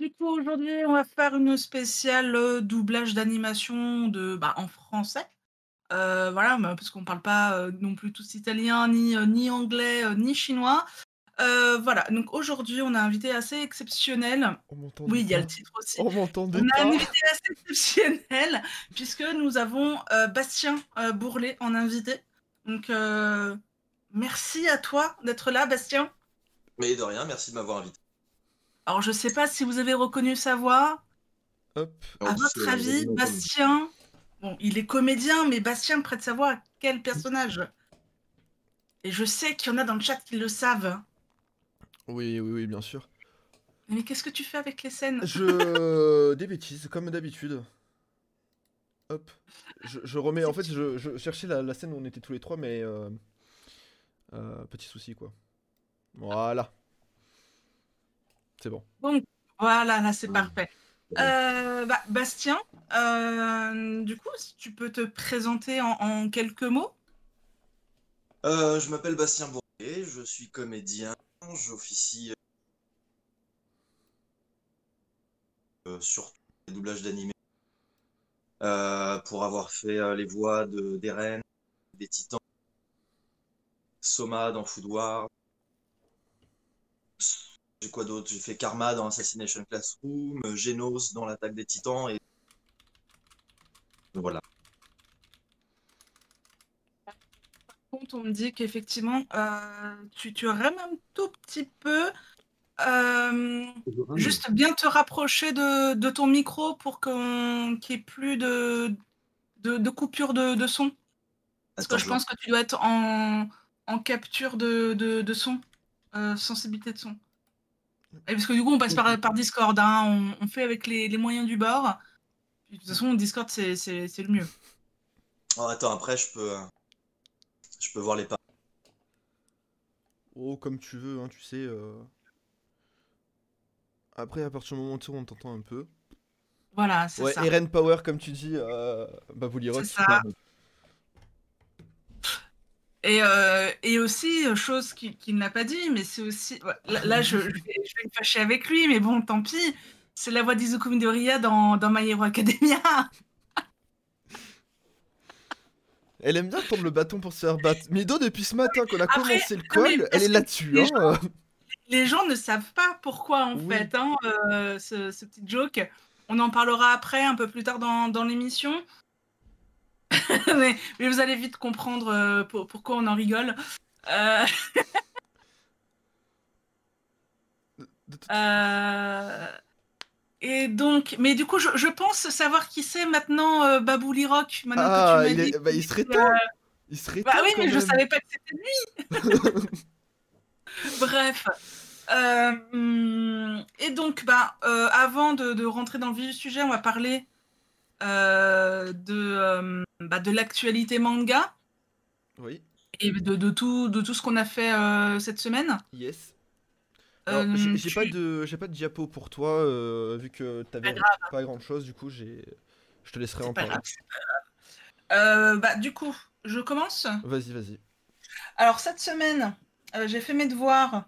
du coup, aujourd'hui, on va faire une spéciale, heu, doublage d'animation de bah, en français. Heu, voilà, bah, parce qu'on parle pas, heu, non plus tous italien, ni, ni anglais, ni chinois. Voilà, donc aujourd'hui, on a un invité assez exceptionnel. On m'entend Oui, il y a le titre aussi. On m'entendait On a un invité assez exceptionnel puisque nous avons, Bastien, Bourlet en invité. Donc, merci à toi d'être là, Bastien. Mais de rien, merci de m'avoir invité. Alors, je sais pas si vous avez reconnu sa voix. Hop. À Oh, votre avis, Bastien, bon, il est comédien, mais Bastien prête sa voix à quel personnage? Et je sais qu'il y en a dans le chat qui le savent. Oui, oui, oui, bien sûr. Mais qu'est-ce que tu fais avec les scènes? Je. Des bêtises, comme d'habitude. Hop. Je, je remets. En fait, je, je cherchais la, la scène où on était tous les trois, mais. euh, euh, petit souci, quoi. Voilà. C'est bon. Voilà, là, c'est Mm. parfait. Euh, bah, Bastien, euh, du coup, si tu peux te présenter en, en quelques mots Euh, je m'appelle Bastien Bourget, je suis comédien, j'officie euh, sur les doublages d'animés euh, pour avoir fait euh, les voix de d'Eren, des Titans, Soma dans Food Wars. J'ai quoi d'autre? J'ai fait Karma dans Assassination Classroom, euh, Genos dans l'attaque des Titans et voilà. Quand on me dit qu'effectivement, euh, tu, tu rames un tout petit peu. Euh, juste bien te rapprocher de, de ton micro pour qu'on- qu'il n'y ait plus de, de, de coupure de, de son. Parce que Attends, je je- pense que tu dois être en, en capture de, de, de son, euh, sensibilité de son. Et parce que du coup, on passe par, par Discord, hein, on, on fait avec les, les moyens du bord. Puis, de toute façon, Discord, c'est c'est- c'est le mieux. Oh, attends, après je peux, je peux voir les pas. Oh, comme tu veux, hein, tu sais. euh. Après, à partir du moment où on t'entend un peu. Voilà, c'est Ouais, ça. Eren Power, comme tu dis, euh... Babouli Rock. C'est ça. Et, euh, et aussi, euh, chose qu'il qui l'a pas dit, mais c'est aussi. Là, là, je, je vais, je vais me fâcher avec lui, mais bon, tant pis. C'est la voix d'Izuku Midoriya dans, dans My Hero Academia. Elle aime bien prendre le bâton pour se faire battre. Mido, depuis ce matin qu'on a Après, commencé le parce elle est là-dessus. les Hein. Les gens ne savent pas pourquoi, en Oui. fait, hein, euh, ce, ce petit joke. On en parlera après, un peu plus tard dans, dans l'émission. mais, mais vous allez vite comprendre euh, pour- pourquoi on en rigole. Euh, Euh, Et donc, mais du coup, je, je pense savoir qui c'est maintenant euh, Rock. Maintenant Ah, que tu il, m'as est- dit. bah, il serait temps. Il serait Bah temps. oui, mais je même. savais pas que c'était lui. Bref. Euh, hum, et donc, bah, euh, avant de, de rentrer dans le vif du sujet, on va parler euh, de, euh, bah, de l'actualité manga Oui, et de, de tout, de tout ce qu'on a fait euh, cette semaine. yes. Euh, j'ai tu- pas de j'ai pas de diapo pour toi euh, vu que t'avais grave. pas grand chose du coup j'ai je te laisserai en pas parler. pas. Euh, bah, du coup, je commence. Vas-y vas-y. Alors, cette semaine, euh, j'ai fait mes devoirs.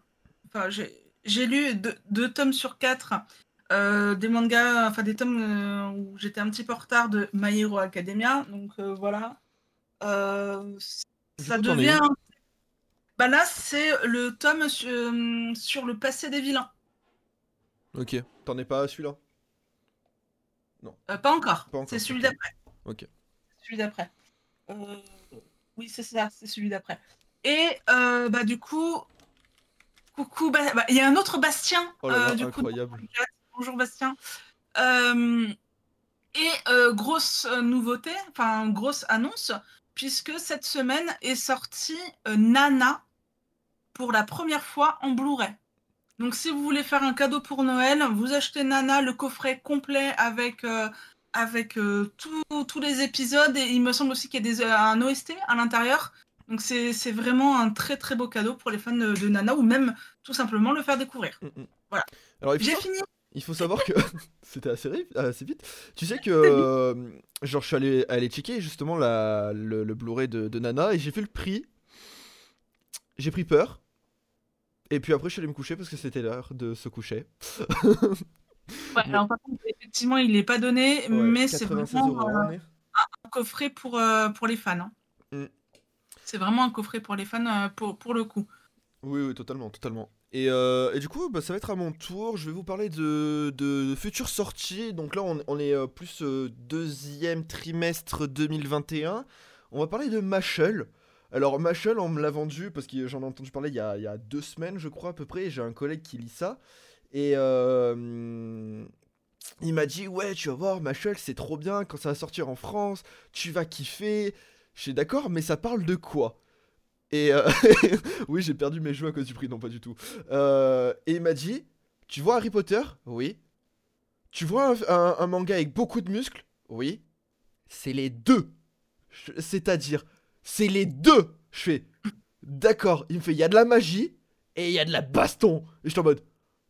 Enfin, j'ai j'ai lu deux, deux tomes sur quatre euh, des mangas, enfin des tomes euh, où j'étais un petit peu en retard de My Hero Academia. Donc euh, voilà. Ça coup, devient. Bah là, c'est le tome sur, euh, sur le passé des vilains. Ok. T'en es pas à celui-là? Euh, pas encore. C'est celui d'après. Ok. Celui d'après. Oui, c'est ça, c'est celui d'après. Et bah du coup, coucou, Ba- bah, il y a un autre Bastien. Oh là là du coup, incroyable. Bonjour Bastien. Euh, et euh, grosse euh, nouveauté, enfin grosse annonce, puisque cette semaine est sortie Nana pour la première fois en Blu-ray. Donc si vous voulez faire un cadeau pour Noël, vous achetez Nana, le coffret complet avec, euh, avec euh, tous- les épisodes, et il me semble aussi qu'il y a des, un OST à l'intérieur. Donc c'est vraiment un très très beau cadeau pour les fans de, de Nana, ou même tout simplement le faire découvrir. Mm, mm. Voilà. J'ai fini il faut savoir que c'était assez, ri- assez vite. Tu sais que euh, genre je suis allé, allé checker justement la, le, le Blu-ray de, de Nana et j'ai vu le prix. J'ai pris peur. Et puis après je suis allé me coucher parce que c'était l'heure de se coucher. Ouais, alors, par contre, effectivement, il n'est pas donné, Ouais, mais c'est 96 vraiment euros. euh, un coffret pour, euh, pour les fans. hein. Mm. C'est vraiment un coffret pour les fans euh, pour, pour le coup. Oui, oui, totalement, totalement. Et, euh, du coup, bah, ça va être à mon tour. Je vais vous parler de, futures sorties. Donc là, on, est euh, plus euh, deuxième trimestre 2021. On va parler de Mashal. Alors, Mashal, on me l'a vendu parce que j'en ai entendu parler il y, a, il y a deux semaines, je crois, à peu près. J'ai un collègue qui lit ça. Et euh, il m'a dit Ouais, tu vas voir, Mashal, c'est trop bien quand ça va sortir en France. Tu vas kiffer. Je suis d'accord, mais ça parle de quoi? Et euh, oui, j'ai perdu mes jeux à cause du prix, non, pas du tout. Euh, et il m'a dit Tu vois Harry Potter? Oui. Tu vois un, manga avec beaucoup de muscles? Oui. C'est les deux. C'est-à-dire, c'est les deux. Je fais D'accord. Il me fait Il y a de la magie et il y a de la baston. Et je suis en mode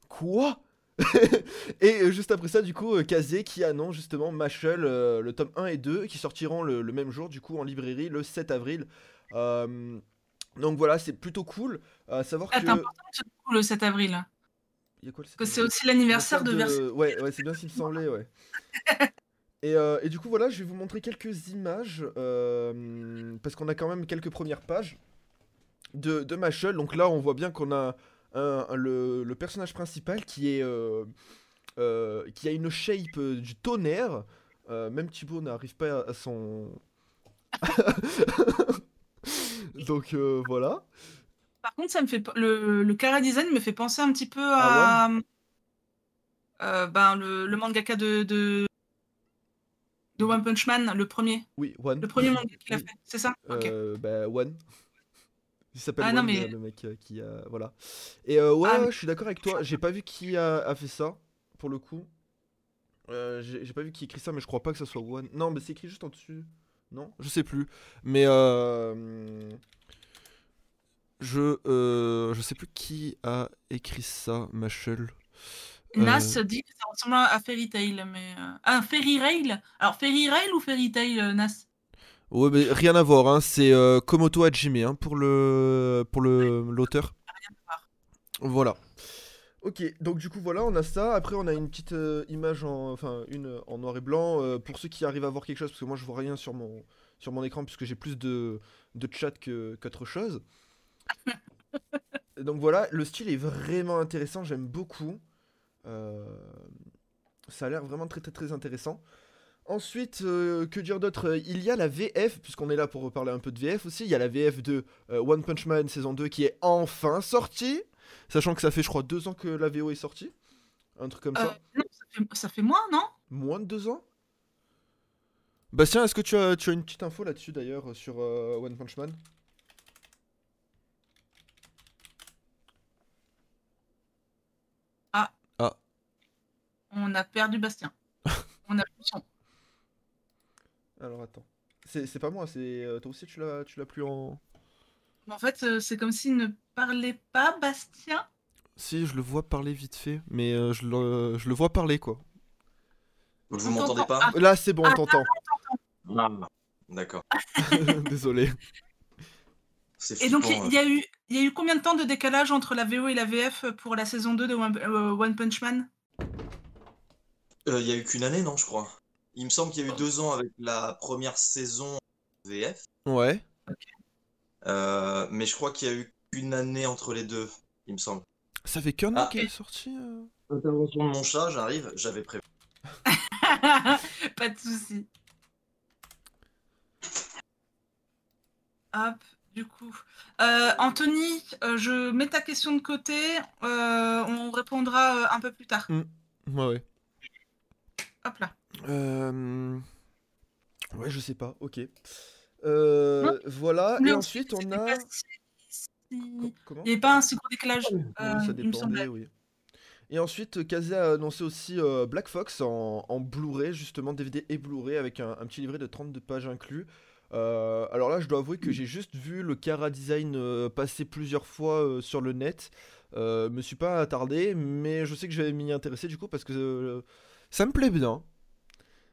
Quoi? Et juste après ça, du coup, euh, Kazé qui annonce justement euh, le tome 1 et 2, qui sortiront le, même jour, du coup, en librairie, le 7 avril. Donc voilà, c'est plutôt cool. À savoir Ah, que. c'est important le 7 avril. Il y a quoi le 7 Que c'est aussi l'anniversaire de Versailles. Ouais, ouais, c'est bien qu'il me semblait, ouais. Et, euh, et du coup, voilà, je vais vous montrer quelques images, euh, parce qu'on a quand même quelques premières pages de, de Mashal. Donc là, on voit bien qu'on a un- un- le, le personnage principal qui est... euh, euh, qui a une shape euh, du tonnerre. Euh, même Thibaut n'arrive pas à, à son... Donc euh, voilà. Par contre, ça me fait le, le Kara design me fait penser un petit peu à euh, ben, le, le mangaka de, de de One Punch Man, le premier, Oui, One. le premier manga qu'il a fait, c'est ça? Euh, bah, One. Il s'appelle Ah, mais- euh, le mec qui a. Voilà. Et ouais, Ah, mais- je suis d'accord avec toi. J'ai pas vu qui a, a fait ça, pour le coup. J'ai j'ai pas vu qui écrit ça, mais je crois pas que ça soit One. Non, mais c'est écrit juste en dessus. Non Je sais plus. Mais euh. Je, euh, je sais plus qui a écrit ça, Machel. Nas Euh, dit que ça ressemble à Fairy Tail, mais euh, ah, Fairy Rail Alors Fairy Rail ou Fairy Tail, euh, Nas? Ouais, mais rien à voir, hein. c'est euh, Komoto Hajime hein, pour le pour le l'auteur. Voilà. Ok, donc du coup voilà, on a ça. Après, on a une petite euh, image en, enfin une euh, en noir et blanc euh, pour ceux qui arrivent à voir quelque chose, parce que moi je vois rien sur mon sur mon écran puisque j'ai plus de de chat que qu'autre chose. donc voilà, le style est vraiment intéressant, j'aime beaucoup. Euh, ça a l'air vraiment très très très intéressant. Ensuite, que dire d'autre? Il y a la VF, puisqu'on est là pour reparler un peu de VF aussi. Il y a la VF de One Punch Man saison 2 qui est enfin sortie. Sachant que ça fait, je crois, deux ans que la VO est sortie. Un truc comme Euh, ça. non, ça, fait, ça fait moins, non? Moins de deux ans? Bastien, est-ce que tu as, tu as une petite info là-dessus d'ailleurs sur euh, One Punch Man? On a perdu Bastien. On a plus son. Alors attends. C'est pas moi, c'est. euh, toi aussi tu l'as tu l'as plus en. En fait, euh, c'est comme s'il ne parlait pas, Bastien? Si, je le vois parler vite fait, mais euh, je, le, je le vois parler quoi. Vous m'entendez pas? Là, c'est bon, on Ah, t'entend. Ah, D'accord. Désolé. C'est Et donc, il y, a eu, il y a eu combien de temps de décalage entre la VO et la VF pour la saison 2 de One, euh, One Punch Man? Euh, Il y a eu qu'une année, non, je crois. Il me semble qu'il y a eu deux ans avec la première saison VF, Ouais. euh, mais je crois qu'il y a eu qu'une année entre les deux, il me semble. Ça fait qu'un an Ah. qu'elle est sortie euh Intervention de mon chat, j'arrive, j'avais prévu. Pas de souci. Hop, du coup. Euh, Anthony, euh, je mets ta question de côté. euh, on répondra euh, un peu plus tard. Ouais, ouais. Hop là. Euh... Ouais, je sais pas, ok. Euh, voilà, et ensuite, on a. pas si- si- Co- Comment Il n'y avait pas un si gros décalage. Oui, euh, ça dépendait, oui. Et ensuite, Kazé a annoncé aussi euh, Black Fox en, en Blu-ray, justement DVD et Blu-ray, avec un, un petit livret de 32 pages inclus. Euh, alors là, je dois avouer que j'ai juste vu le Cara Design euh, passer plusieurs fois sur le net. Euh, me suis pas attardé, mais je sais que je vais m'y intéresser du coup parce que ça me plaît bien.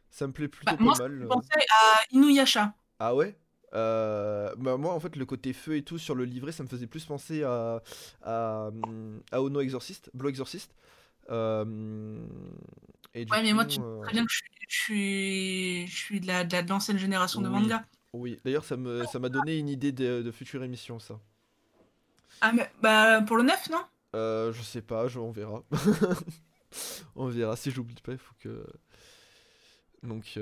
Ça me plaît plutôt Bah, pas moi, mal. fait penser à Inuyasha. Ah ouais? Euh, bah moi en fait le côté feu et tout sur le livret ça me faisait plus penser à à, à Ono Exorcist, Blue Exorcist. Euh, Et Ouais, mais moi, tu sais euh, très bien que je suis, je suis, de la- de la- de l'ancienne génération de manga. Oui, d'ailleurs, ça me, ça m'a donné une idée de, de future émission, ça. Ah, mais bah, pour le 9, non? Euh, je sais pas, je- on verra. on verra, si j'oublie pas, il faut que... Donc...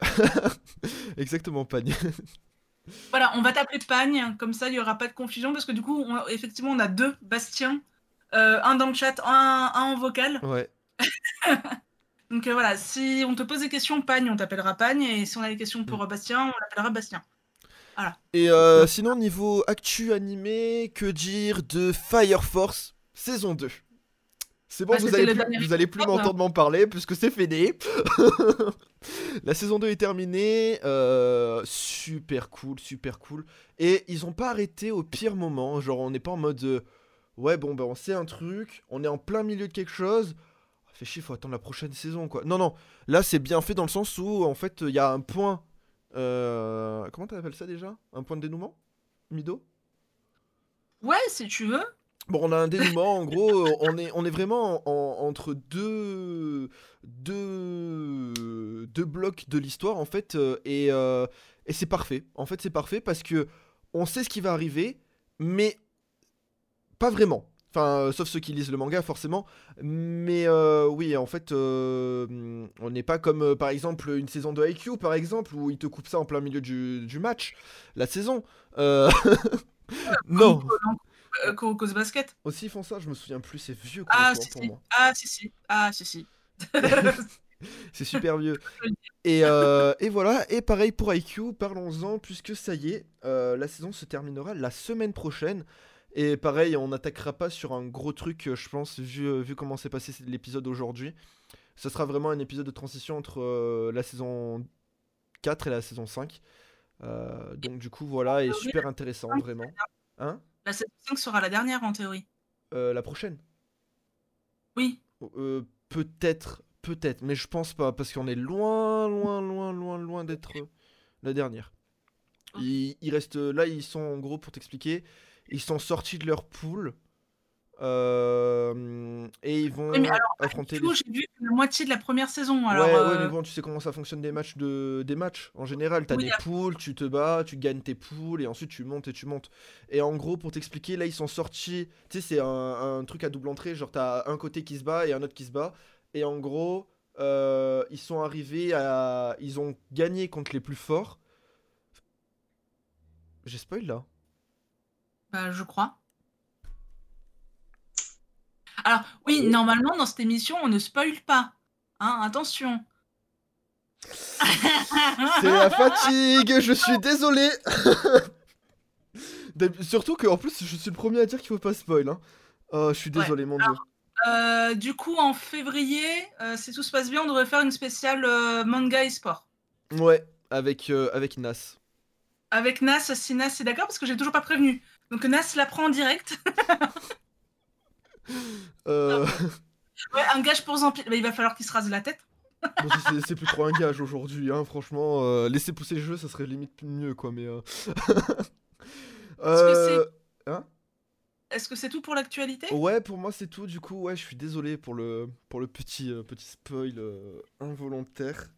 Exactement, Pagne. Voilà, on va t'appeler Pagne, comme ça il n'y aura pas de confusion, parce que du coup, on- effectivement, on a deux Bastien, euh, un dans le chat, un, un en vocal. Ouais. Donc euh, voilà, si on te pose des questions, Pagne, on t'appellera Pagne, et si on a des questions Mm. pour euh, Bastien, on l'appellera Bastien. Et euh, sinon, niveau actu animé, que dire de Fire Force saison 2 C'est bon, vous allez le plus, dernier vous allez plus épisode. m'entendre m'en parler puisque c'est fini. La saison 2 est terminée. euh, super cool, super cool. Et ils ont pas arrêté au pire moment. Genre, on n'est pas en mode euh, ouais, bon, bah on sait un truc, on est en plein milieu de quelque chose. Fait chier, faut attendre la prochaine saison quoi. Non, non, là c'est bien fait dans le sens où en fait il y a un point. euh, comment t'appelles ça déjà? Un point de dénouement? Mido? Ouais, si tu veux. Bon, on a un dénouement, en gros, euh, on est, on est vraiment en- entre deux, deux, deux blocs de l'histoire, en fait, euh, et, euh, et c'est parfait. En fait, c'est parfait parce que on sait ce qui va arriver, mais pas vraiment. Enfin, euh, sauf ceux qui lisent le manga, forcément. Mais euh, oui, en fait, on n'est pas comme, par exemple, une saison de IQ, par exemple, où ils te coupent ça en plein milieu du, du match, la saison. Non. Euh, Cause Basket. Aussi ils font ça, je me souviens plus, c'est vieux Ah, histoire si, pour si. moi. Ah, si, si. Ah, si, si. C'est super vieux. Et, euh, et voilà, et pareil pour IQ, parlons-en, puisque ça y est, euh, la saison se terminera la semaine prochaine. Et pareil, on n'attaquera pas sur un gros truc, euh, je pense, vu, vu comment s'est passé l'épisode aujourd'hui. Ce sera vraiment un épisode de transition entre euh, la saison 4 et la saison 5. Euh, donc du coup, voilà, et super intéressant, vraiment. Hein? La saison 5 sera la dernière en théorie. Euh, La prochaine? Oui. Euh, peut-être, peut-être, mais je pense pas, parce qu'on est loin, loin, loin, loin, loin d'être euh, la dernière. Ok. Il, il reste, là, ils sont, en gros, pour t'expliquer, ils sont sortis de leur pool, euh, et ils vont Oui, mais alors, affronter Du coup, les... j'ai vu la moitié de la première saison. Alors, ouais, ouais, euh, mais bon, tu sais comment ça fonctionne des matchs de des matchs en général. T'as Oui, des poules, tu te bats, tu gagnes tes poules et ensuite tu montes et tu montes. Et en gros, pour t'expliquer, là ils sont sortis. Tu sais, c'est un, un truc à double entrée. Genre t'as un côté qui se bat et un autre qui se bat. Et en gros, euh, ils sont arrivés à, ils ont gagné contre les plus forts. J'ai spoil là. bah, je crois. Alors, oui, Euh. normalement, dans cette émission, on ne spoil pas. Hein, attention. C'est la fatigue, je suis désolé. Surtout que en plus, je suis le premier à dire qu'il faut pas spoil. Hein. Oh, je suis Ouais. désolé, mon dieu. Euh, du coup, en février, euh, si tout se passe bien, on devrait faire une spéciale manga et sport. Ouais, avec, avec Nas. Avec Nas, si Nas est d'accord, parce que j'ai toujours pas prévenu. Donc Nas la prend en direct. Euh, Ouais, un gage pour Zampi. Bah, il va falloir qu'il se rase la tête. bon, c'est- plus trop un gage aujourd'hui, hein, franchement. euh, laisser pousser le jeu, ça serait limite mieux, quoi, mais... Euh... euh, Hein? Est-ce que c'est tout pour l'actualité? Ouais, pour moi, c'est tout. Du coup, ouais, je suis désolé pour le, pour le petit, petit spoil involontaire.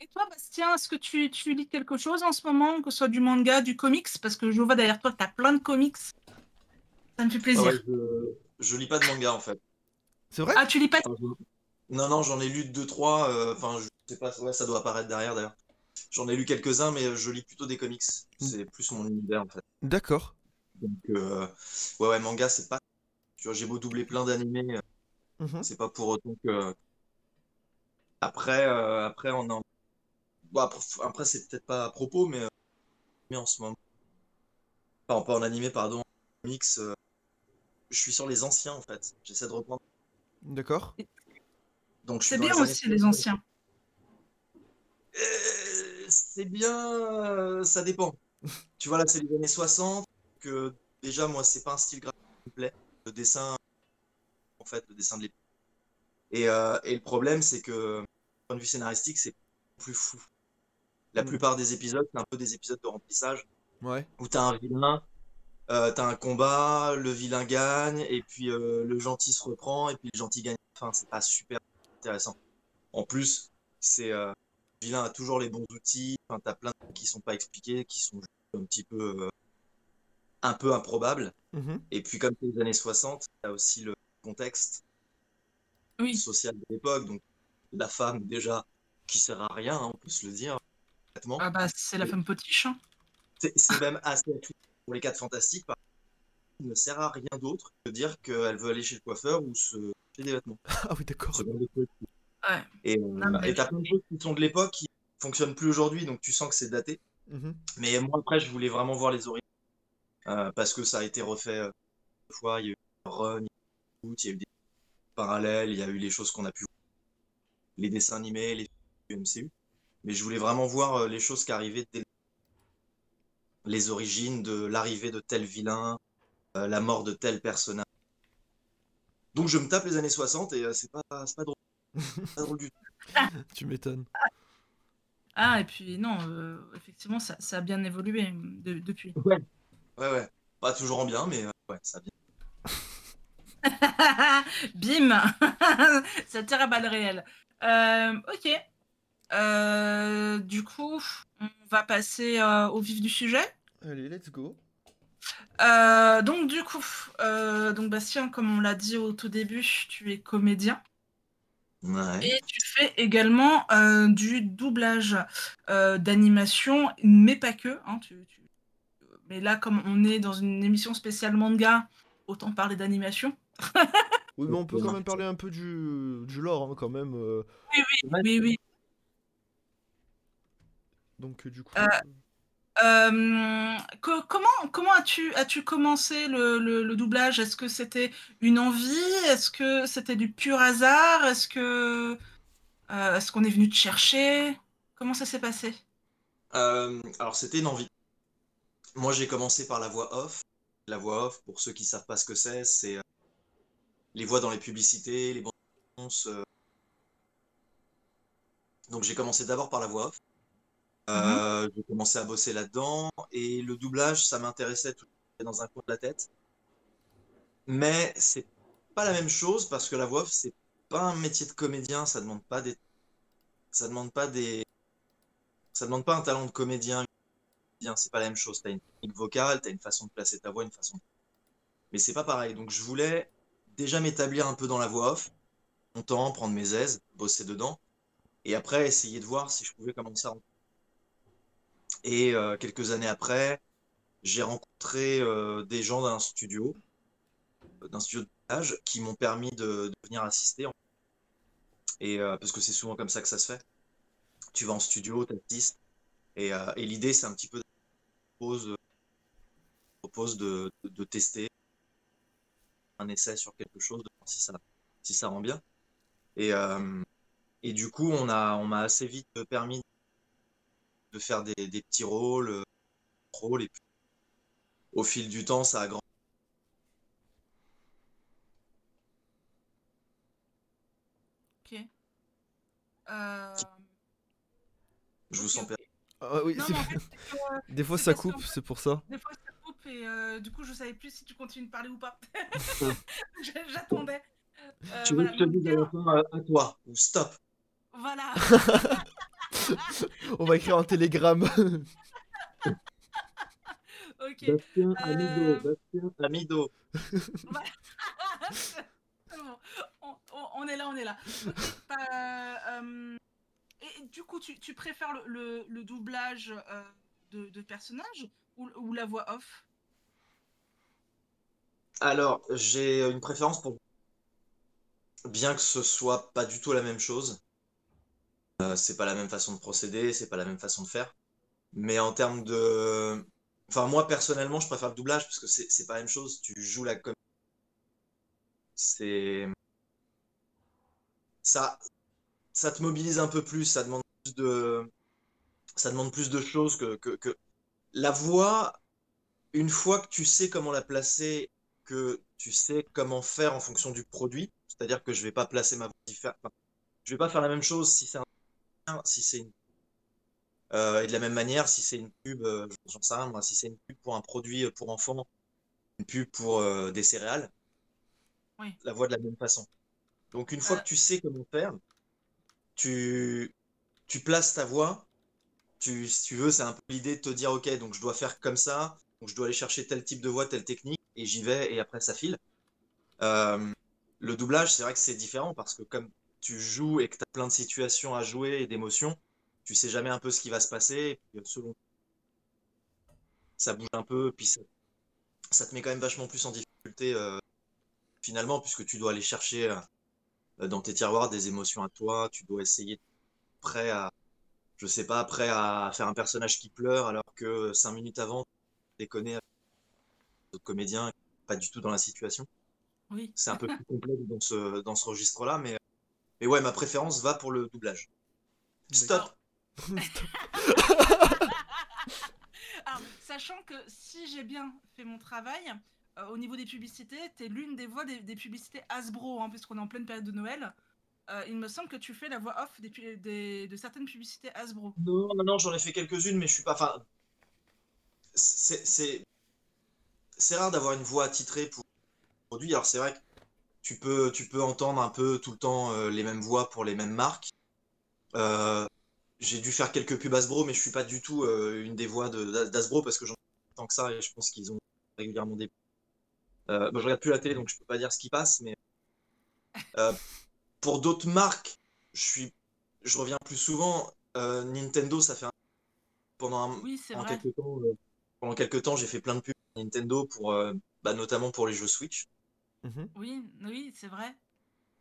Et toi, Bastien, est-ce que tu, tu lis quelque chose en ce moment, que ce soit du manga, du comics? Parce que je vois derrière toi que tu as plein de comics. Ça me fait Ah plaisir. ouais, je, je lis pas de manga en fait. C'est vrai? Ah, tu lis pas je- Non, non, j'en ai lu deux, trois. euh, Enfin, je sais pas, ouais, ça doit apparaître derrière d'ailleurs. J'en ai lu quelques-uns, mais je lis plutôt des comics. C'est plus mon univers en fait. D'accord. Donc, euh, ouais, ouais, manga, c'est pas. Tu vois, j'ai beau doubler plein d'animés, euh, Mhm. c'est pas pour autant que. Après, euh, après, on en. Bon, après, après, c'est peut-être pas à propos, mais, mais en ce moment. Enfin, pas en animé, pardon, en comics. Euh, Je suis sur les anciens en fait. J'essaie de reprendre. D'accord. Donc, suis C'est bien les années aussi, les 60. anciens. Euh, c'est bien, euh, ça dépend. Tu vois, là, c'est les années 60, que déjà, moi, c'est pas un style graphique qui me plaît. Le dessin, en fait, le dessin de l'époque. Et, euh, et le problème, c'est que, du point de vue scénaristique, c'est plus fou. La Mm. plupart des épisodes, c'est un peu des épisodes de remplissage Ouais. où t'as un vilain, euh, t'as un combat, le vilain gagne, et puis euh, le gentil se reprend, et puis le gentil gagne à la fin, c'est pas super intéressant. En plus, c'est euh, le vilain a toujours les bons outils. Enfin, t'as plein de trucs qui sont pas expliqués, qui sont juste un petit peu euh, un peu improbables. Mhm. Et puis comme c'est les années 60, t'as aussi le contexte Oui. social de l'époque. Donc la femme déjà qui sert à rien, hein, on peut se le dire. Ah bah, c'est la femme potiche. hein. C'est même assez pour les 4 fantastiques. Par il ne sert à rien d'autre que de dire qu'elle veut aller chez le coiffeur ou se chez des vêtements. Ah oui, d'accord. Ouais. Et euh, t'as plein de choses qui sont de l'époque qui fonctionnent plus aujourd'hui, donc tu sens que c'est daté. Mhm. Mais moi, après, je voulais vraiment voir les origines. euh, parce que ça a été refait euh, deux fois. Il y a eu Run, il y a eu des parallèles, il y a eu les choses qu'on a pu voir. Les dessins animés, les films du MCU. Mais je voulais vraiment voir euh, les choses qui arrivaient dès le- les origines de l'arrivée de tel vilain, euh, la mort de tel personnage. Donc je me tape les années 60 et euh, c'est pas, pas drôle. C'est pas drôle du tout. Tu m'étonnes. Ah, et puis non, euh, effectivement, ça, ça a bien évolué de- depuis. Ouais, ouais. Pas toujours en bien, mais euh, ouais, ça a bien. Bim Ça tire à balles réelles. Euh, ok. Euh, du coup, on va passer euh, au vif du sujet? Allez, let's go. Euh, donc du coup, euh, donc Bastien, comme on l'a dit au tout début, tu es comédien Ouais. et tu fais également euh, du doublage euh, d'animation, mais pas que. hein, tu- tu- Mais là, comme on est dans une émission spéciale manga, autant parler d'animation. Oui, mais on peut quand même parler un peu du, du lore, hein, quand même. euh. Oui, oui. Donc, euh, du coup. Euh, Euh, co- comment comment as-tu as-tu commencé le, le- le doublage? Est-ce que c'était une envie? Est-ce que c'était du pur hasard? Est-ce que euh, est-ce qu'on est venu te chercher? Comment ça s'est passé? Euh, alors, c'était une envie. Moi, j'ai commencé par la voix off. La voix off, pour ceux qui savent pas ce que c'est, c'est les voix dans les publicités, les bandes annonces. Donc, j'ai commencé d'abord par la voix off. Euh, J'ai commencé à bosser là-dedans et le doublage, ça m'intéressait tout dans un coin de la tête. Mais c'est pas la même chose parce que la voix off, c'est pas un métier de comédien. Ça demande pas des, ça demande pas des, ça demande pas un talent de comédien. C'est pas la même chose. T'as une technique vocale, t'as une façon de placer ta voix, une façon. Mais c'est pas pareil. Donc je voulais déjà m'établir un peu dans la voix off, longtemps, prendre mes aises, bosser dedans, et après essayer de voir si je pouvais commencer à. Et euh, quelques années après, j'ai rencontré euh, des gens d'un studio, euh, d'un studio de doublage, qui m'ont permis de, de venir assister. en- Et euh, parce que c'est souvent comme ça que ça se fait. Tu vas en studio, t'assistes, et, euh, et l'idée c'est un petit peu de propose, propose de, de, de tester un essai sur quelque chose, de voir si ça, si ça rend bien. Et, euh, et du coup, on a, on m'a assez vite permis de faire des, des petits rôles, euh, rôles, et puis au fil du temps, ça a grandi. Ok. Euh, Je vous sens perdu. Ah oui, Non, c'est- mais en fait, c'est que, euh, des fois ça coupe, fait- c'est pour ça. des fois ça coupe et euh, du coup je savais plus si tu continues de parler ou pas. J'attendais. Euh, Tu veux que je te dise à toi, ou stop. voilà. On va écrire un télégramme. Ok. Bastien Euh, Bastien Amido. C'est bon. On, on- on est là, on est là. Bah, euh, et du coup, tu, tu préfères le, le- le doublage euh, de, de personnages ou, ou la voix off? Alors, j'ai une préférence pour. Bien que ce soit pas du tout la même chose, euh, c'est pas la même façon de procéder, c'est pas la même façon de faire. Mais en termes de. Enfin, moi personnellement, je préfère le doublage parce que c'est pas la même chose. Tu joues la comédie. C'est. Ça, ça te mobilise un peu plus, ça demande plus de. Ça demande plus de choses que, que. La voix, une fois que tu sais comment la placer que tu sais comment faire en fonction du produit. C'est-à-dire que je vais pas placer ma voix enfin, je vais pas faire la même chose si c'est un, si c'est une, euh, et de la même manière si c'est une pub, euh, j'en sais rien, moi, si c'est une pub pour un produit euh, pour enfants, une pub pour euh, des céréales, Oui. la voix de la même façon. Donc une fois Euh. que tu sais comment faire, tu, tu places ta voix. Tu, si tu veux, c'est un peu l'idée de te dire, ok, donc je dois faire comme ça, donc je dois aller chercher tel type de voix, telle technique, et j'y vais, et après ça file. Euh, le doublage, c'est vrai que c'est différent parce que comme tu joues et que tu as plein de situations à jouer et d'émotions, tu sais jamais un peu ce qui va se passer. Et puis, selon ça bouge un peu, puis ça, ça te met quand même vachement plus en difficulté euh, finalement, puisque tu dois aller chercher euh, dans tes tiroirs des émotions à toi, tu dois essayer de prêt à, je sais pas, prêt à faire un personnage qui pleure alors que cinq minutes avant, tu déconnais avec d'autres comédiens pas du tout dans la situation. Oui. C'est un peu plus complexe dans ce, dans ce registre-là, mais, mais ouais, ma préférence va pour le doublage. Stop. Alors, sachant que si j'ai bien fait mon travail, euh, au niveau des publicités, tu es l'une des voix des, des publicités Hasbro, hein, puisqu'on est en pleine période de Noël. Euh, il me semble que tu fais la voix off des, pu- des- de certaines publicités Hasbro. Non, non, non, j'en ai fait quelques-unes, mais je suis pas. Enfin, c'est c'est c'est rare d'avoir une voix attitrée pour un produit. Alors c'est vrai que tu peux tu peux entendre un peu tout le temps euh, les mêmes voix pour les mêmes marques. Euh, j'ai dû faire quelques pubs Hasbro, mais je suis pas du tout euh, une des voix de d'Hasbro parce que j'en ai tant que ça et je pense qu'ils ont régulièrement des. Bon, je regarde plus la télé donc je peux pas dire ce qui passe, mais pour d'autres marques, je suis je reviens plus souvent. Nintendo, ça fait un... pendant un, Oui, pendant quelques temps, pendant quelques temps, j'ai fait plein de pubs Nintendo pour, bah, notamment pour les jeux Switch. Mhm. Oui, oui, c'est vrai.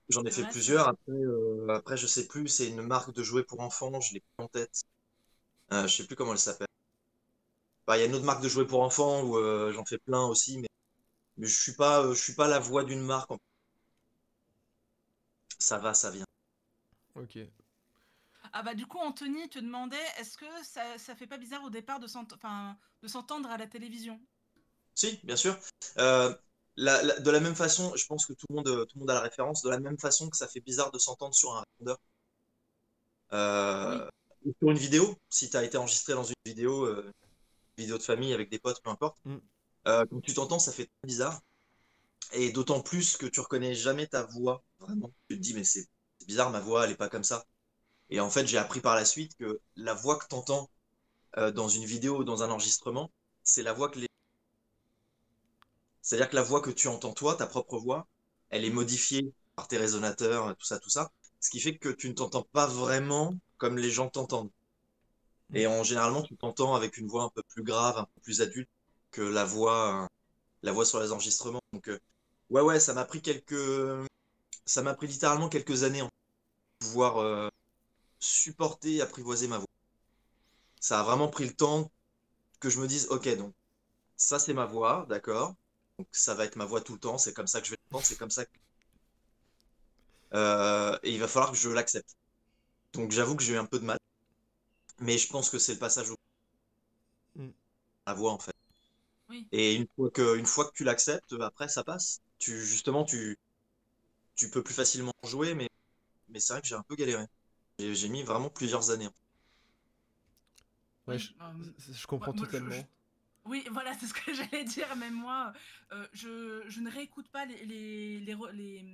J'en ai fait vrai, plusieurs. Après, euh, après, je sais plus. C'est une marque de jouets pour enfants. Je l'ai plus en tête. Euh, je sais plus comment elle s'appelle. Bah, il y a une autre marque de jouets pour enfants où euh, j'en fais plein aussi, mais, mais je suis pas, euh, je suis pas la voix d'une marque. en- Ça va, ça vient. Ok. Ah bah du coup, Anthony te demandait, est-ce que ça, ça fait pas bizarre au départ de s'ent- enfin, de s'entendre à la télévision? Si, bien sûr. Euh, la- la- de la même façon, je pense que tout le monde, tout le monde a la référence. De la même façon que ça fait bizarre de s'entendre sur un répondeur. Euh, sur une vidéo, si tu as été enregistré dans une vidéo, euh, vidéo de famille avec des potes, peu importe. Mm. Euh, quand tu t'entends, ça fait très bizarre. Et d'autant plus que tu reconnais jamais ta voix, vraiment. Tu te dis, mais c'est c'est bizarre, ma voix, elle est pas comme ça. Et en fait, j'ai appris par la suite que la voix que tu entends dans une vidéo ou dans un enregistrement, c'est la voix que les c'est-à-dire que la voix que tu entends toi, ta propre voix, elle est modifiée par tes résonateurs, tout ça, tout ça. Ce qui fait que tu ne t'entends pas vraiment comme les gens t'entendent. Et en généralement, tu t'entends avec une voix un peu plus grave, un peu plus adulte que la voix, la voix sur les enregistrements. Donc, euh, ouais, ouais, ça m'a pris quelques, ça m'a pris littéralement quelques années en pouvoir euh, supporter et apprivoiser ma voix. Ça a vraiment pris le temps que je me dise, ok, donc ça c'est ma voix, d'accord. Donc ça va être ma voix tout le temps, c'est comme ça que je vais l'entendre, c'est comme ça que... Euh, et il va falloir que je l'accepte. Donc j'avoue que j'ai eu un peu de mal, mais je pense que c'est le passage au... Mm. la voix en fait. Oui. Et une fois que, une fois que tu l'acceptes, après ça passe. Tu, justement, tu, tu peux plus facilement jouer, mais, mais c'est vrai que j'ai un peu galéré. J'ai mis vraiment plusieurs années. Ouais, Oui, je, euh, je comprends ouais, moi, je- totalement. je- Oui, voilà, c'est ce que j'allais dire. Même moi, euh, je, je ne réécoute pas les, les, les, re- les,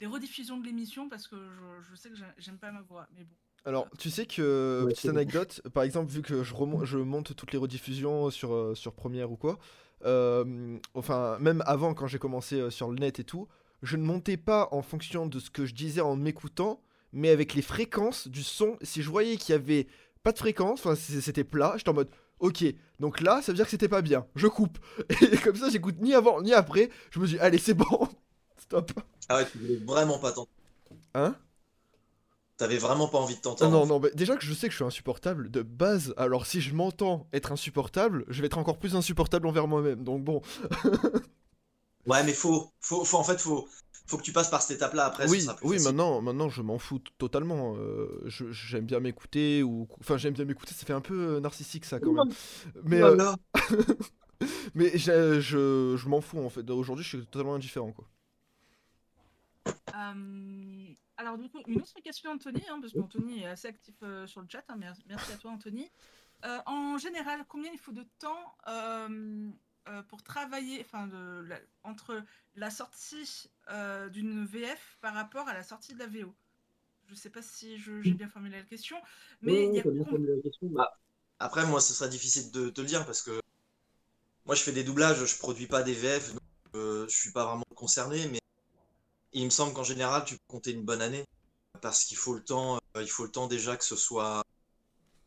les rediffusions de l'émission parce que je, je sais que j'ai- j'aime pas ma voix. Mais bon. Alors, tu sais que, Ouais, petite bon. anecdote, par exemple, vu que je, je monte toutes les rediffusions sur, euh, sur Première ou quoi, euh, enfin, même avant, quand j'ai commencé euh, sur le net et tout, je ne montais pas en fonction de ce que je disais en m'écoutant, mais avec les fréquences du son. Si je voyais qu'il y avait pas de fréquence, enfin, c'était plat, j'étais en mode, ok, donc là, ça veut dire que c'était pas bien, je coupe. Et comme ça, j'écoute ni avant ni après, je me dis, allez, c'est bon, stop. Ah ouais, tu voulais vraiment pas t'entendre. Hein? T'avais vraiment pas envie de t'entendre. non, non, bah, déjà que je sais que je suis insupportable de base, alors si je m'entends être insupportable, je vais être encore plus insupportable envers moi-même. Donc bon, Ouais, mais faut, faut, faut, en fait, faut, faut que tu passes par cette étape-là après. oui, ce sera plus oui, facile. maintenant, maintenant je m'en fous totalement. euh, je- J'aime bien m'écouter, ou enfin j'aime bien m'écouter, ça fait un peu euh, narcissique ça quand même. Mais, euh, Voilà. mais je, je, je m'en fous en fait. Aujourd'hui, je suis totalement indifférent quoi. Euh, alors, du coup, une autre question, Anthony, hein, parce qu'Anthony est assez actif euh, sur le chat. hein, merci, à toi, Anthony. Euh, en général, combien il faut de temps euh, pour travailler, enfin, de la- entre la sortie euh, d'une VF par rapport à la sortie de la VO Je sais pas si je- j'ai bien formulé la question, mais Ouais, il y a t'as bien com- formulé la question. Bah, après, moi, ce sera difficile de te le dire parce que moi, je fais des doublages, je produis pas des VF, donc euh, je suis pas vraiment concerné, mais il me semble qu'en général, tu peux compter une bonne année parce qu'il faut le temps, euh, il faut le temps déjà que ce soit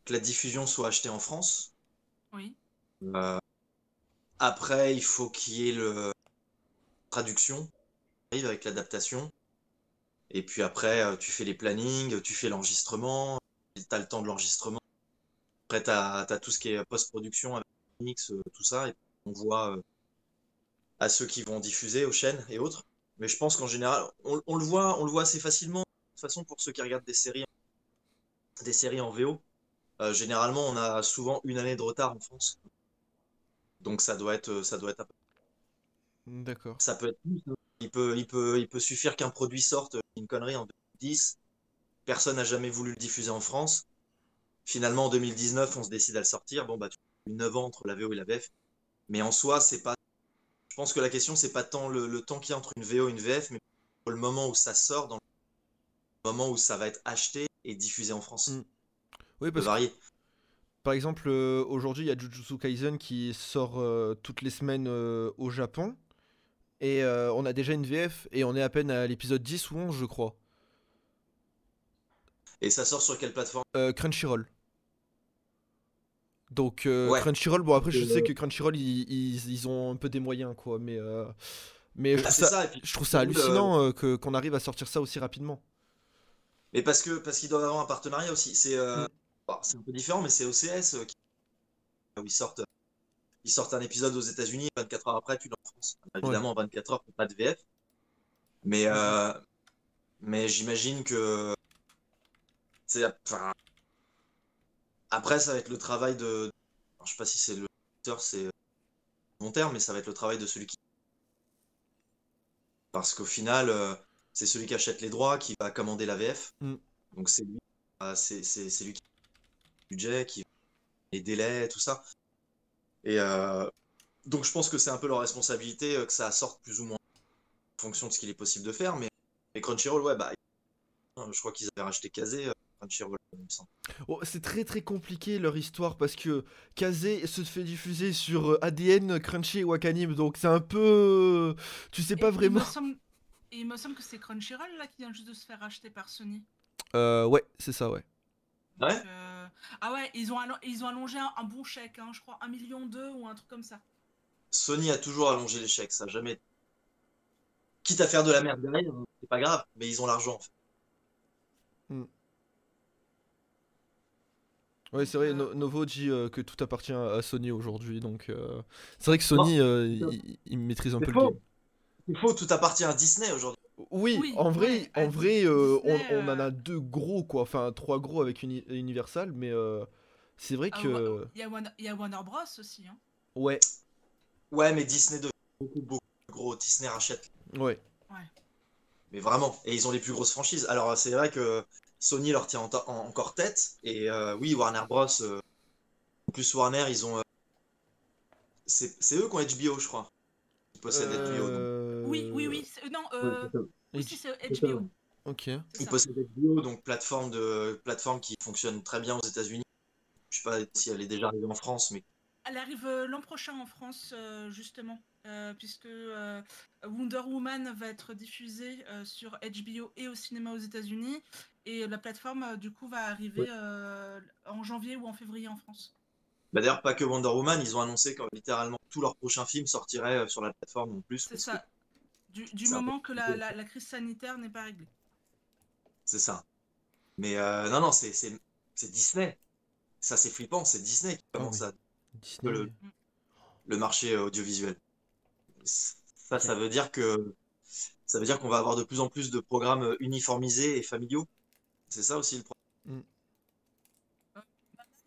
que la diffusion soit achetée en France. Oui. Euh, après, il faut qu'il y ait le traduction, arrive avec l'adaptation. Et puis après, euh, tu fais les plannings, tu fais l'enregistrement, tu as le temps de l'enregistrement. Après, tu as, tout ce qui est post-production avec mix, euh, tout ça. Et on voit euh, à ceux qui vont diffuser aux chaînes et autres. Mais je pense qu'en général, on, le voit, on le voit assez facilement. De toute façon, pour ceux qui regardent des séries, des séries en VO, généralement, on a souvent une année de retard en France. Donc ça doit être, ça doit être, D'accord. ça peut être hein. Il peut, il peut, il peut suffire qu'un produit sorte, une connerie en 2010. Personne n'a jamais voulu le diffuser en France. Finalement, en 2019, on se décide à le sortir. Bon, bah, tu as eu 9 ans entre la VO et la VF. Mais en soi, c'est pas. Je pense que la question, c'est pas tant le, le temps qu'il y a entre une VO et une VF, mais le moment où ça sort, dans le moment où ça va être acheté et diffusé en France. Mm. Oui, parce que varier. Par exemple, euh, aujourd'hui, il y a Jujutsu Kaisen qui sort euh, toutes les semaines euh, au Japon. Et euh, on a déjà une VF et on est à peine à l'épisode 10 ou 11, je crois. Et ça sort sur quelle plateforme? Euh, Crunchyroll. Donc euh, Ouais. Crunchyroll, bon après je Euh, sais que Crunchyroll ils, ils- ils ont un peu des moyens quoi, mais euh, mais je Bah, trouve c'est ça, ça, et puis, je trouve ça hallucinant euh, que qu'on arrive à sortir ça aussi rapidement. Mais parce que parce qu'ils doivent avoir un partenariat aussi. C'est euh, Mm. Bon, c'est un peu différent, mais c'est OCS euh, qui où ils sortent ils sortent un épisode aux États-Unis 24 heures après, tu l'as en France. Évidemment, en 24 heures, pas de VF. Mais euh, mais j'imagine que c'est enfin après ça va être le travail de alors, je sais pas si c'est le c'est long terme, mais ça va être le travail de celui qui parce qu'au final euh, c'est celui qui achète les droits qui va commander la VF. Mm. Donc c'est lui, euh, c'est lui qui budget, qui les délais, tout ça. Et euh, donc je pense que c'est un peu leur responsabilité euh, que ça sorte plus ou moins en fonction de ce qu'il est possible de faire. Mais, mais Crunchyroll, ouais, bah, je crois qu'ils avaient racheté Kazé, euh, Crunchyroll, il me semble. Oh, c'est très très compliqué leur histoire parce que Kazé se fait diffuser sur ADN, Crunchy et Wakanim, donc c'est un peu, tu sais Et pas il me vraiment. semble- Et il me semble que c'est Crunchyroll là qui vient juste de se faire racheter par Sony. Euh, ouais, c'est ça, ouais. Ouais. Donc, euh, Ah ouais, ils ont, allo- ils ont allongé un, un bon chèque, hein, je crois, un million deux ou un truc comme ça. Sony a toujours allongé les chèques, ça a jamais. Quitte à faire de la merde derrière, hein, c'est pas grave, mais ils ont l'argent en fait. Ouais, c'est vrai, Euh, No- Novo dit euh, que tout appartient à Sony aujourd'hui, donc euh, c'est vrai que Sony, euh, il, il maîtrise un C'est peu faux. le game. Il faut, tout appartient à Disney aujourd'hui. Oui, Oui, en vrai, ouais, en vrai, euh, on, en a euh, deux gros quoi, enfin trois gros avec Uni- Universal, mais euh, c'est vrai Ah, que Il y, a Warner- il y a Warner Bros aussi. Hein. ouais, Ouais, mais Disney devient beaucoup, beaucoup plus gros. Disney rachète ouais, Mais vraiment, et ils ont les plus grosses franchises. Alors c'est vrai que Sony leur tient en ta- en- encore tête, et euh, oui, Warner Bros. euh, plus Warner, ils ont... euh, c'est c'est eux qui ont HBO, je crois. Ils possèdent HBO. Oui, oui, oui. Non, euh, c'est oui, si, HBO. Ok. c'est Ils possèdent HBO, donc plateforme, de, plateforme qui fonctionne très bien aux États-Unis. Je sais pas si elle est déjà arrivée en France, mais Elle arrive euh, l'an prochain en France, euh, justement, euh, puisque euh, Wonder Woman va être diffusée euh, sur HBO et au cinéma aux États-Unis. Et la plateforme, euh, du coup, va arriver Ouais. euh, en janvier ou en février en France. bah, d'ailleurs pas que Wonder Woman, ils ont annoncé que littéralement tous leurs prochains films sortiraient euh, sur la plateforme en plus. C'est ça. Du, peu moment que la, la- la crise sanitaire n'est pas réglée. C'est ça. Mais euh, non, non, c'est c'est- c'est Disney. Ça c'est flippant, c'est Disney qui Ah commence oui. à Disney. le- le marché audiovisuel. Ça, ça veut dire que ça veut dire qu'on va avoir de plus en plus de programmes uniformisés et familiaux. C'est ça aussi le problème.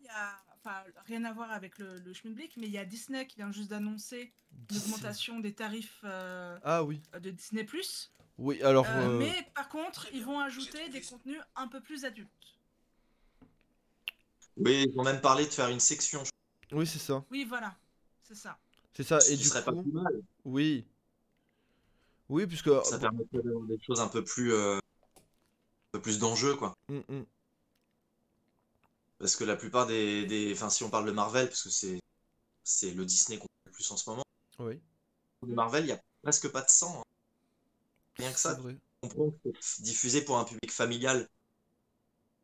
Il y a, enfin, rien à voir avec le, le schmilblick, mais il y a Disney qui vient juste d'annoncer l'augmentation des tarifs euh, Ah oui. de Disney+. Oui, alors. Euh, euh, Mais par contre, ils vont ajouter des contenus un peu plus adultes. Oui, ils ont même parlé de faire une section. Oui, c'est ça. Oui, voilà, c'est ça. C'est ça, Ce et qui du serait pas coup, plus mal. oui. Oui, puisque. Ça permettrait d'avoir des choses un peu plus, euh, un peu plus d'enjeux, quoi. mm, mm, Parce que la plupart des, des... Enfin, si on parle de Marvel, parce que c'est c'est le Disney qu'on voit le plus en ce moment, oui, de Marvel, il n'y a presque pas de sang. hein. Rien que ça, c'est vrai. on comprend que c'est diffusé pour un public familial.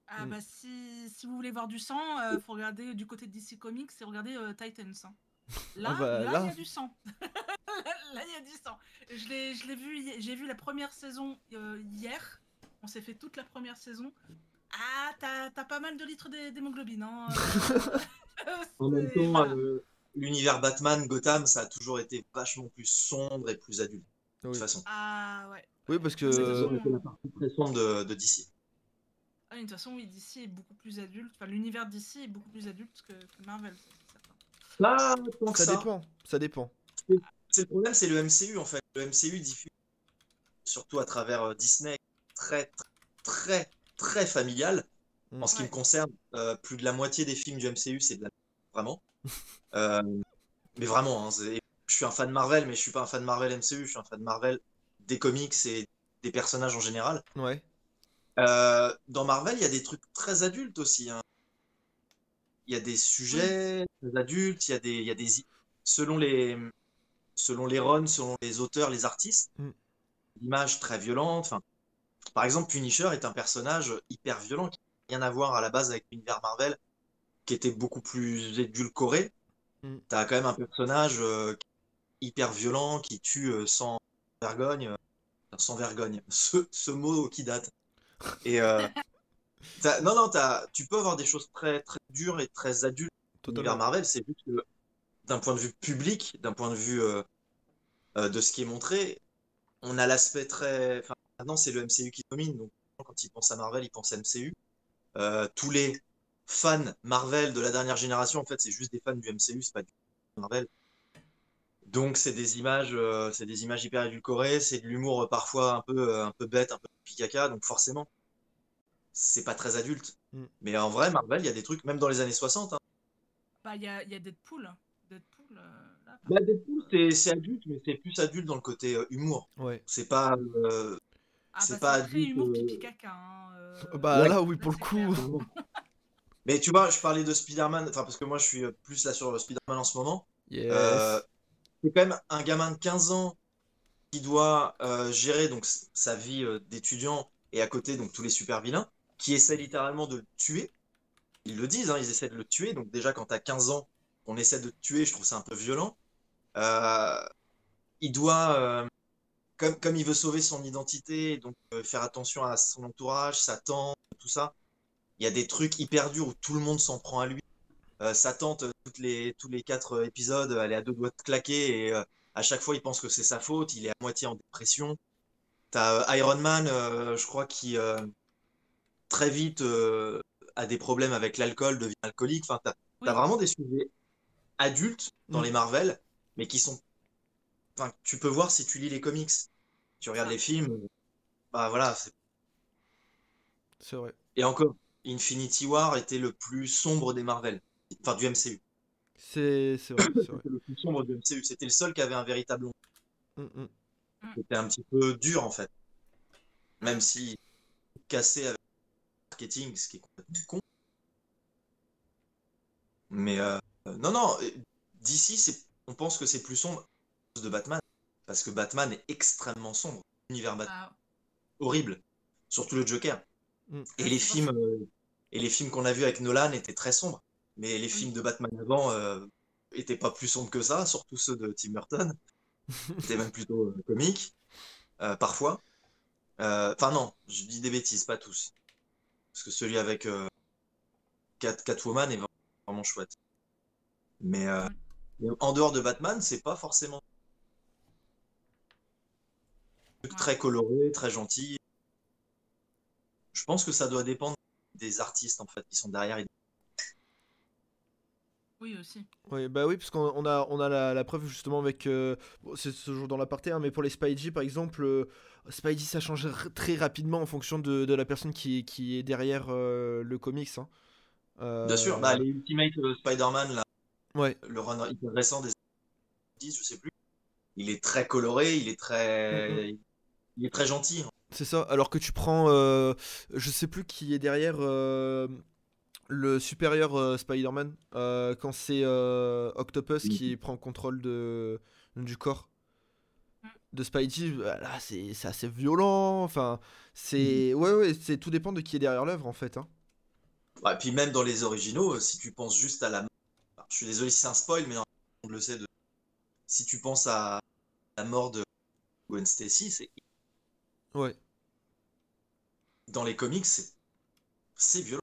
Ah Mm. bah si, si vous voulez voir du sang, il faut regarder du côté de DC Comics et regarder euh, Titans. hein. Là, bah, là, il y a du sang. là, il y a du sang. Je l'ai, je l'ai vu, j'ai vu la première saison euh, hier. On s'est fait toute la première saison. Ah, t'as, t'as pas mal de litres d'hé- d'hémoglobine. Hein. euh, En même c'est- temps, voilà. euh, l'univers Batman, Gotham, ça a toujours été vachement plus sombre et plus adulte, de Oui. toute façon. Ah ouais. Oui, parce C'est que. été la partie très sombre de, de DC. Ah, de toute façon, oui, DC est beaucoup plus adulte. Enfin, l'univers DC est beaucoup plus adulte que, que Marvel. c'est. Là, Ça ça, dépend, ça dépend. c'est le problème, c'est le MCU en fait. Le MCU diffuse, surtout à travers euh, Disney, très, très, très, très familial. En ce qui Ouais. me concerne, euh, plus de la moitié des films du MCU, c'est de la vraiment. Euh, mais vraiment, hein, je suis un fan de Marvel, mais je suis pas un fan de Marvel MCU, je suis un fan de Marvel des comics et des personnages en général. Ouais. Euh, dans Marvel, il y a des trucs très adultes aussi. hein. Il y a des sujets très adultes, il y a des, il y a des, selon les, selon les runs, selon les auteurs, les artistes, Mm. images très violentes. Enfin, par exemple, Punisher est un personnage hyper violent qui n'a rien à voir à la base avec l'univers Marvel, qui était beaucoup plus édulcoré. Mm. T'as quand même un personnage euh, hyper violent qui tue euh, sans vergogne, euh, sans vergogne, ce, ce mot qui date. Et non, non, t'as, tu peux avoir des choses très, très dures et très adultes dans l'univers. Marvel. C'est juste que d'un point de vue public, d'un point de vue euh, euh, de ce qui est montré, on a l'aspect très. Enfin, maintenant, c'est le MCU qui domine. Donc, quand ils pensent à Marvel, ils pensent à MCU. Euh, tous les fans Marvel de la dernière génération, en fait, c'est juste des fans du MCU, c'est pas du Marvel. Donc, c'est des images, euh, c'est des images hyper édulcorées, c'est de l'humour euh, parfois un peu, euh, un peu bête, un peu picaca. Donc, forcément, c'est pas très adulte. Mm. Mais en vrai, Marvel, il y a des trucs, même dans les années 60, hein, Bah, il y a, y a Deadpool. Deadpool, euh, là, Bah, Deadpool, c'est c'est adulte, mais c'est plus adulte dans le côté euh, humour. Ouais. C'est pas. euh, Ah, c'est bah, pas c'est très humour euh, pipi caca. Hein, euh, Bah Ouais. là, oui, là, pour le coup. Mais tu vois, je parlais de Spider-Man, enfin, parce que moi, je suis euh, plus là sur Spider-Man en ce moment. Yes. Euh, c'est quand même un gamin de 15 ans qui doit euh, gérer donc sa vie euh, d'étudiant et à côté donc tous les super vilains qui essaient littéralement de le tuer. Ils le disent, hein, ils essaient de le tuer. Donc déjà quand t'as 15 ans, on essaie de te tuer, je trouve ça un peu violent. Euh, il doit, euh, comme, comme il veut sauver son identité, donc euh, faire attention à son entourage, sa tante, tout ça. Il y a des trucs hyper durs où tout le monde s'en prend à lui. Euh, sa tante, euh, toutes les, tous les quatre épisodes, elle est à deux doigts de claquer et à chaque fois il pense que c'est sa faute, il est à moitié en dépression. T'as Iron Man, je crois, qui très vite a des problèmes avec l'alcool, devient alcoolique. Enfin, t'as, Oui. vraiment des sujets adultes dans Mm. les Marvel, mais qui sont. Enfin, tu peux voir si tu lis les comics, tu regardes les films, bah voilà. c'est- vrai. Et encore, Infinity War était le plus sombre des Marvel, enfin du MCU. C'est vrai, vrai. Le plus sombre du MCU. C'était le seul qui avait un véritable. Mm, mm. C'était un petit peu dur en fait. Même si cassé avec le marketing, ce qui est complètement con. Mais euh, non, non, d'ici, on pense que c'est plus sombre de Batman. Parce que Batman est extrêmement sombre. L'univers Batman, Ah, horrible. Surtout le Joker. Mm. Et les films, euh, et les films qu'on a vus avec Nolan étaient très sombres. Mais les films de Batman avant euh, étaient pas plus sombres que ça, surtout ceux de Tim Burton. C'était même plutôt euh, comique, euh, parfois. Euh, Enfin non, je dis des bêtises, pas tous. Parce que celui avec euh, Cat, Catwoman est vraiment, chouette. Mais, euh, mais en dehors de Batman, c'est pas forcément un truc très coloré, très gentil. Je pense que ça doit dépendre des artistes en fait qui sont derrière. Oui, aussi. Oui, bah oui, parce qu'on on a, on a la, la preuve justement avec. euh, bon, c'est toujours dans l'aparté, hein, mais pour les Spidey par exemple, euh, Spidey ça change très rapidement en fonction de, de la personne qui, qui est derrière euh, le comics. hein. Euh, Bien sûr, bah, les Ultimate euh, Spider-Man, là, Ouais, le run hyper récent des 10, je sais plus. Il est très coloré, il est très, il est très gentil. C'est ça, alors que tu prends, euh, je sais plus qui est derrière euh, le supérieur euh, Spider-Man, quand c'est Octopus qui prend contrôle de, du corps de Spidey, bah, là c'est c'est assez violent, enfin, c'est... Ouais, ouais, c'est tout dépend de qui est derrière l'œuvre en fait. Hein. Ouais, puis même dans les originaux, si tu penses juste à la. Je suis désolé si c'est un spoil, mais on le sait. De... Si tu penses à la mort de Gwen Stacy, c'est Ouais, dans les comics, c'est c'est violent.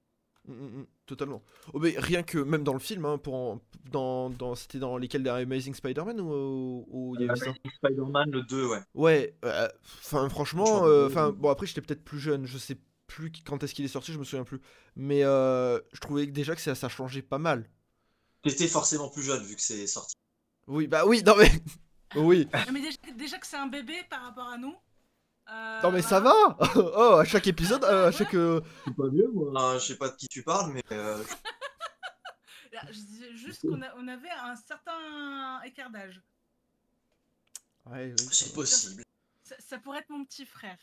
Mm, mm, mm, totalement. Oh, mais rien que, même dans le film, hein, pour en- dans, dans, c'était dans lesquels des Amazing Spider-Man ou ou il y a eu ça? Spider-Man le 2, ouais. Ouais, euh, enfin franchement, euh, enfin bon après j'étais peut-être plus jeune, je sais plus quand est-ce qu'il est sorti, je me souviens plus. Mais euh, je trouvais déjà que ça, ça changeait pas mal. T'étais forcément plus jeune vu que c'est sorti. Oui, bah oui, non mais oui, Non, mais déjà, déjà que c'est un bébé par rapport à nous. Euh, non mais ça va. Oh, à chaque épisode, euh, à chaque euh, C'est pas vieux, moi. Ah, je sais pas de qui tu parles, mais euh, Là, Je disais juste qu'on on avait un certain écart d'âge. ouais, oui. c'est possible. Ça, ça pourrait être mon petit frère.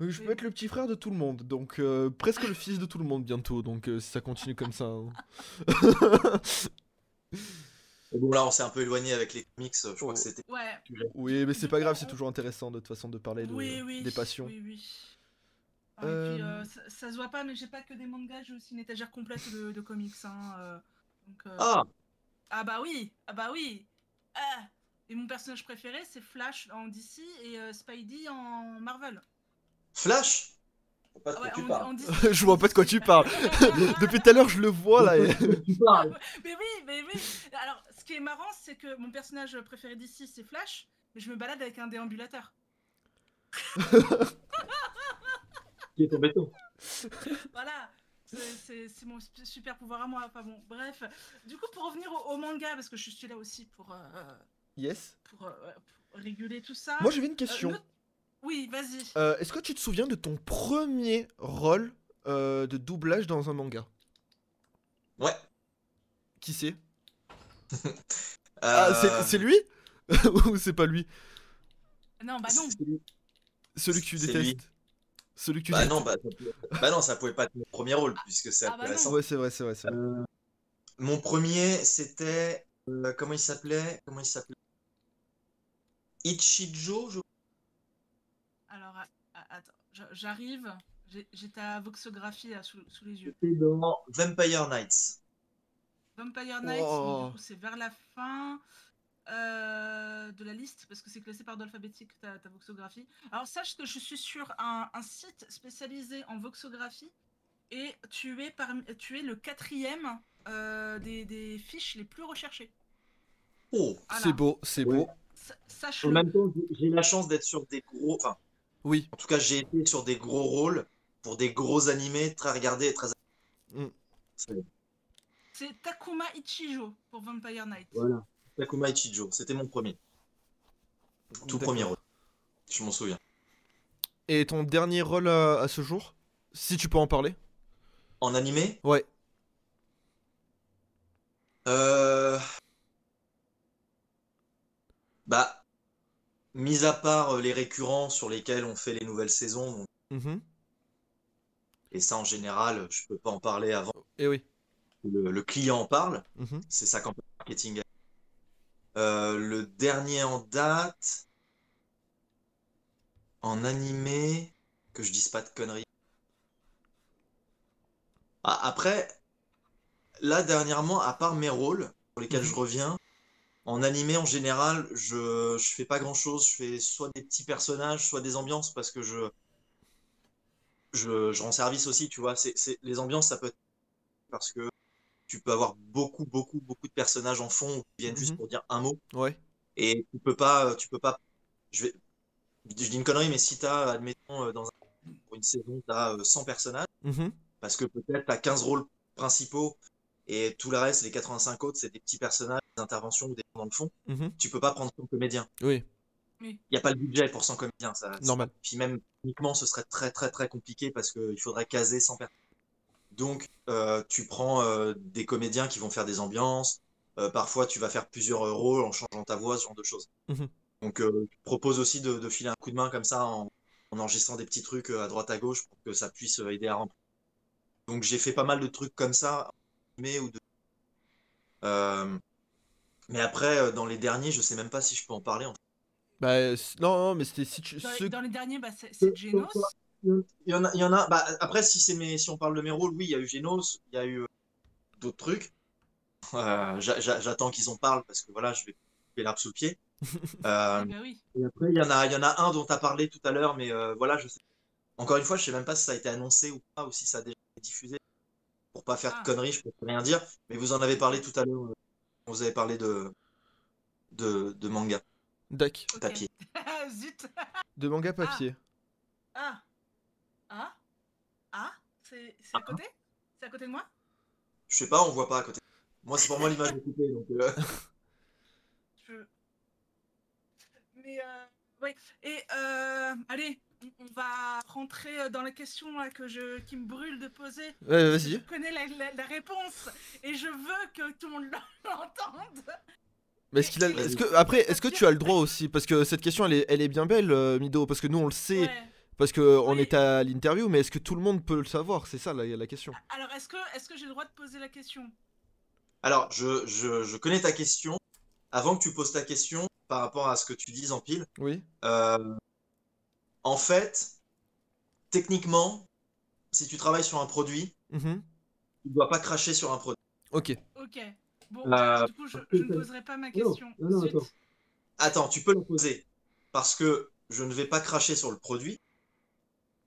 Oui, je peux être le petit frère de tout le monde, donc euh, presque le fils de tout le monde bientôt, donc euh, si ça continue comme ça. hein. Bon, là, on s'est un peu éloigné avec les comics. Je crois Oh. que c'était. Ouais. Oui, mais c'est pas grave, c'est toujours intéressant de toute façon de parler de, oui, oui. des passions. Oui, oui. Ah, et Euh, puis, euh, ça, ça se voit pas, mais j'ai pas que des mangas, j'ai aussi une étagère complète de, de comics. Hein, euh, donc, euh, Ah, Ah bah oui, ah bah oui. Ah. Et mon personnage préféré, c'est Flash en DC et euh, Spidey en Marvel. Flash? Pas de Ah quoi tu parles. je vois pas de quoi tu parles. Depuis tout à l'heure, je le vois là. et- Mais oui, mais oui. Alors, ce qui est marrant, c'est que mon personnage préféré d'ici, c'est Flash, mais je me balade avec un déambulateur. Qui est embêtant. Voilà. C'est- mon super pouvoir à moi. Enfin bon, bref. Du coup, pour revenir au, au manga, parce que je suis là aussi pour, euh, Yes. pour, euh, pour réguler tout ça. Moi j'avais une Euh, question. le- Oui, vas-y. Euh, Est-ce que tu te souviens de ton premier rôle euh, de doublage dans un manga? Ouais. Qui c'est? Ah, c'est- Euh, c'est lui? Ou c'est pas lui? Non, bah non. Celui que tu détestes lui. Celui que tu Bah détestes non, bah, ça pouvait... bah non, ça pouvait pas être mon premier rôle puisque c'est Ah bah intéressant. Ouais, c'est vrai, c'est vrai. Euh, mon premier, c'était euh, comment il s'appelait? Comment il s'appelait? Ichijo, je Alors, attends, j'arrive. J'ai j'ai ta voxographie là, sous, sous les yeux. C'était dans Vampire Nights. Vampire Nights, Oh. du coup, c'est vers la fin euh, de la liste, parce que c'est classé par ordre alphabétique ta, ta voxographie. Alors, sache que je suis sur un, un site spécialisé en voxographie, et tu es, parmi, tu es le quatrième euh, des, des fiches les plus recherchées. Oh Voilà. C'est beau, c'est beau. Sa- Sache En même temps, j'ai- j'ai la chance d'être sur des gros. Enfin, Oui. en tout cas, j'ai été sur des gros rôles pour des gros animés très regardés et très. Mm. C'est- Takuma Ichijo pour Vampire Night. Voilà. Takuma Ichijo, c'était mon premier. Tout premier rôle. Je m'en souviens. Et ton dernier rôle à, à ce jour Si tu peux en parler? En animé? Ouais. Euh... Bah, mis à part euh, les récurrents sur lesquels on fait les nouvelles saisons, donc- Mhm. et ça en général, je peux pas en parler avant Eh oui. Le, le client en parle, Mhm. c'est sa campagne marketing. Euh, le dernier en date, en animé, que je dise pas de conneries. Ah, après, là dernièrement, à part mes rôles, pour lesquels Mhm. je reviens, en animé en général, je, je fais pas grand-chose. Je fais soit des petits personnages, soit des ambiances, parce que je, je, je rends service aussi, tu vois. C'est, les ambiances, ça peut être parce que tu peux avoir beaucoup, beaucoup, beaucoup de personnages en fond qui viennent juste Mhm. pour dire un mot. Ouais. Et tu peux pas, tu peux pas. Je vais, je dis une connerie, mais si t'as, admettons, euh, dans un, pour une saison, t'as euh, 100 personnages, Mhm. parce que peut-être t'as 15 rôles principaux et tout le reste, les 85 autres, c'est des petits personnages, des interventions ou des gens dans le fond. Mhm. Tu peux pas prendre 100 comédiens. Oui, Il n'y a pas le budget pour 100 comédiens. Ça, normal. puis même uniquement, ce serait très très très compliqué parce qu'il faudrait caser 100 personnes. Donc, euh, tu prends euh, des comédiens qui vont faire des ambiances, Euh, parfois, tu vas faire plusieurs rôles en changeant ta voix, ce genre de choses. Mhm. Donc, euh, je propose aussi de, de filer un coup de main comme ça en, en enregistrant des petits trucs à droite à gauche pour que ça puisse aider à remplir. Donc, j'ai fait pas mal de trucs comme ça, mais ou de. Euh, mais après, dans les derniers, je sais même pas si je peux en parler. en fait. Bah, non, non, mais c'était si tu. Dans, les derniers, bah, c'est c'est Genos. Il y en a, il y en a. Bah, après, si c'est mes, si on parle de mes rôles, oui, il y a eu Genos, il y a eu euh, d'autres trucs. Euh, j'a- j'a- J'attends qu'ils en parlent parce que voilà, je vais couper l'arbre sous le pied. Euh, Ah bah oui. et après, il y en a, il y en a un dont tu as parlé tout à l'heure, mais euh, voilà, je sais. Encore une fois, je sais même pas si ça a été annoncé ou pas, ou si ça a déjà été diffusé. Pour pas faire Ah. de conneries, je peux rien dire. Mais vous en avez parlé tout à l'heure. euh, Vous avez parlé de, de, de manga Dac. Ok. papier. Zut. De manga papier. Ah. Ah. Ah. C'est à côté? C'est à côté de moi? Je sais pas, on voit pas à côté. Moi, c'est pour moi l'image est coupée. Donc, euh, Je... Mais euh, ouais. Et euh, allez, on- va rentrer dans la question là, que je, qui me brûle de poser. Ouais, Je vas-y. connais la, la- la réponse et je veux que tout le monde l'entende. Mais est-ce qu'il a. Est-ce que après, est-ce que tu as le droit aussi? Parce que cette question, elle est, elle est bien belle, euh, Mido. Parce que nous, on le sait, Ouais. Parce que on Oui. est à l'interview. Mais est-ce que tout le monde peut le savoir? C'est ça la, la question. Alors, est-ce que, est que j'ai le droit de poser la question? Alors, je, je, je connais ta question. Avant que tu poses ta question, par rapport à ce que tu dises en pile, Oui. euh, en fait, techniquement, si tu travailles sur un produit, Mhm. tu ne dois pas cracher sur un produit. Ok. Ok. Bon, Euh, du coup, je, ne poserai pas ma Non, question. non, non, Zut. attends. Attends, tu peux la poser. Parce que je ne vais pas cracher sur le produit.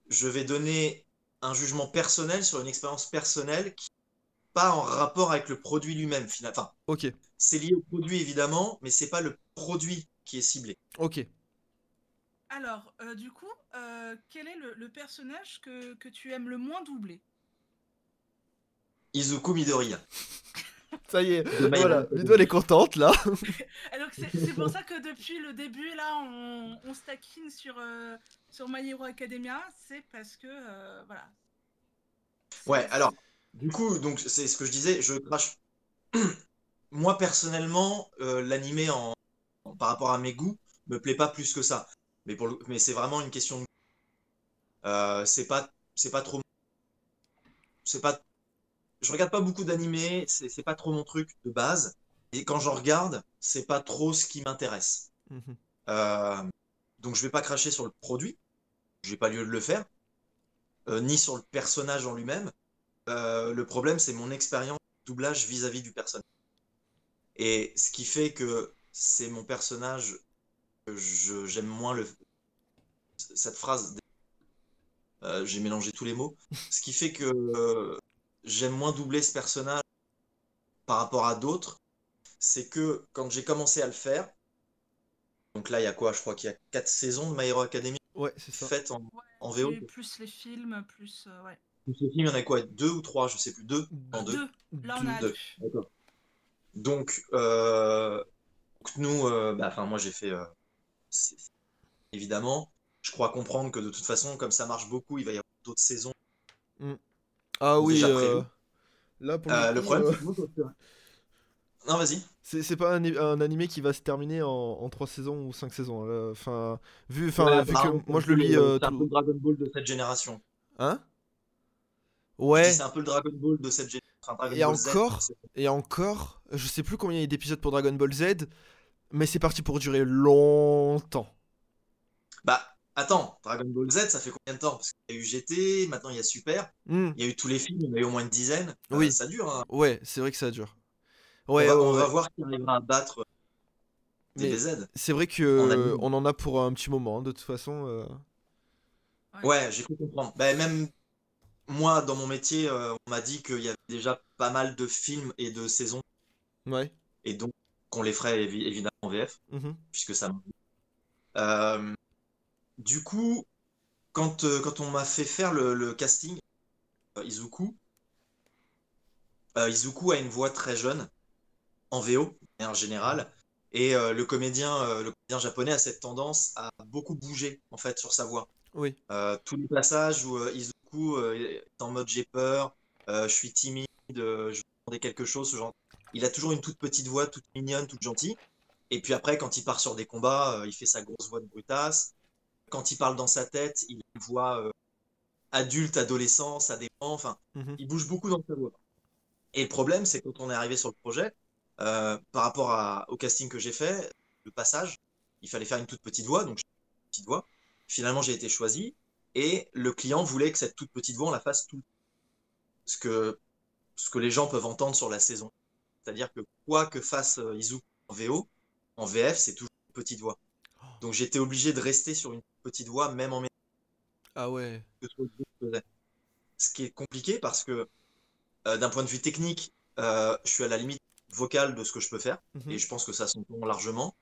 Je vais donner un jugement personnel sur une expérience personnelle qui n'est pas en rapport avec le produit lui-même. fina- Enfin, Ok. c'est lié au produit évidemment, mais c'est pas le produit qui est ciblé. Ok. Alors, euh, du coup, euh, quel est le, le personnage que, que tu aimes le moins doubler? Izuku Midoriya. Ça y est. De voilà. Mido, elle est contente là. Donc, c'est pour ça que depuis le début, là, on, on se taquine sur, euh, sur My Hero Academia. C'est parce que, euh, voilà. Ouais, alors, du coup, donc c'est ce que je disais, je crache. Moi, personnellement, euh, l'animé en... en- par rapport à mes goûts me plaît pas plus que ça. Mais, pour le- mais c'est vraiment une question de. Euh, c'est pas, c'est pas trop. C'est pas. Je regarde pas beaucoup d'animés, c'est pas trop mon truc de base. Et quand j'en regarde, c'est pas trop ce qui m'intéresse. Mhm. Euh, donc je vais pas cracher sur le produit, j'ai pas lieu de le faire, euh, ni sur le personnage en lui-même. Euh, le problème, c'est mon expérience de doublage vis-à-vis du personnage. Et ce qui fait que c'est mon personnage que je- j'aime moins le cette phrase. j'ai mélangé tous les mots. Ce qui fait que j'aime moins doubler ce personnage par rapport à d'autres, c'est que quand j'ai commencé à le faire, donc là il y a quoi? Je crois qu'il y a quatre saisons de My Hero Academia Ouais, ça. faites en, Ouais, en VO. plus les films, plus. euh, ouais. Tous ces films, il y en a quoi? Deux ou trois? Je sais plus. Deux? En deux? Deux. Là, on a Deux. deux. D'accord. Donc, euh, donc nous, euh, bah, enfin moi j'ai fait, euh, évidemment, je crois comprendre que de toute façon, comme ça marche beaucoup, il va y avoir d'autres saisons. Ah oui. Déjà euh, prévu. Là pour Euh, le le coup, problème, euh, c'est que moi, quand je- Non, vas-y. c'est c'est pas un, un animé qui va se terminer en, en 3 saisons ou 5 saisons. là. Enfin, vu, enfin, Ouais, vu que moi je le lis. le- euh, C'est un peu le Dragon Ball de cette génération. Hein? Ouais. C'est un peu le Dragon Ball de cette génération. Enfin, Et Ball encore Et encore, je sais plus combien il y a d'épisodes pour Dragon Ball Z, mais c'est parti pour durer longtemps. Bah, attends, Dragon Ball Z, ça fait combien de temps? Parce qu'il y a eu GT, maintenant il y a Super, Hmm, il y a eu tous les films, il y en a eu au moins une dizaine. Euh, Oui. ça dure, hein. Ouais, c'est vrai que ça dure. Ouais, on va, ouais, on va voir qui arrivera à battre Mais DBZ. c'est vrai que anime. on en a pour un petit moment, de toute façon. euh. Ouais, j'ai cru comprendre. Ben, même moi, dans mon métier, euh, on m'a dit qu'il y avait déjà pas mal de films et de saisons, Ouais. et donc qu'on les ferait évi- évidemment en VF, mhm. puisque ça. Euh, du coup, quand, euh, quand on m'a fait faire le, le casting, euh, Izuku, euh, Izuku a une voix très jeune, en VO, en général, et le comédien, le comédien japonais a cette tendance à beaucoup bouger, en fait, sur sa voix. Oui. Tous les passages où Izuku est en mode j'ai peur, je suis timide, je veux demander quelque chose, ce genre. il a toujours une toute petite voix, toute mignonne, toute gentille. Et puis après, quand il part sur des combats, euh, il fait sa grosse voix de brutasse. Quand il parle dans sa tête, il voix euh, adulte, adolescent, ça dépend. Enfin, Mhm. il bouge beaucoup dans sa voix. Et le problème, c'est quand on est arrivé sur le projet, euh, par rapport à- au casting que j'ai fait, le passage, il fallait faire une toute petite voix, donc j'ai fait une petite voix. Finalement, j'ai été choisi et le client voulait que cette toute petite voix, on la fasse tout le ce que, ce que les gens peuvent entendre sur la saison. C'est-à-dire que quoi que fasse euh, Izuku en VO, en VF, c'est toujours une petite voix. Donc j'étais obligé de rester sur une petite voix, même en Ah ouais. que ce qui est compliqué parce que euh, d'un point de vue technique, euh, je suis à la limite vocale de ce que je peux faire Mhm. et je pense que ça s'entend largement.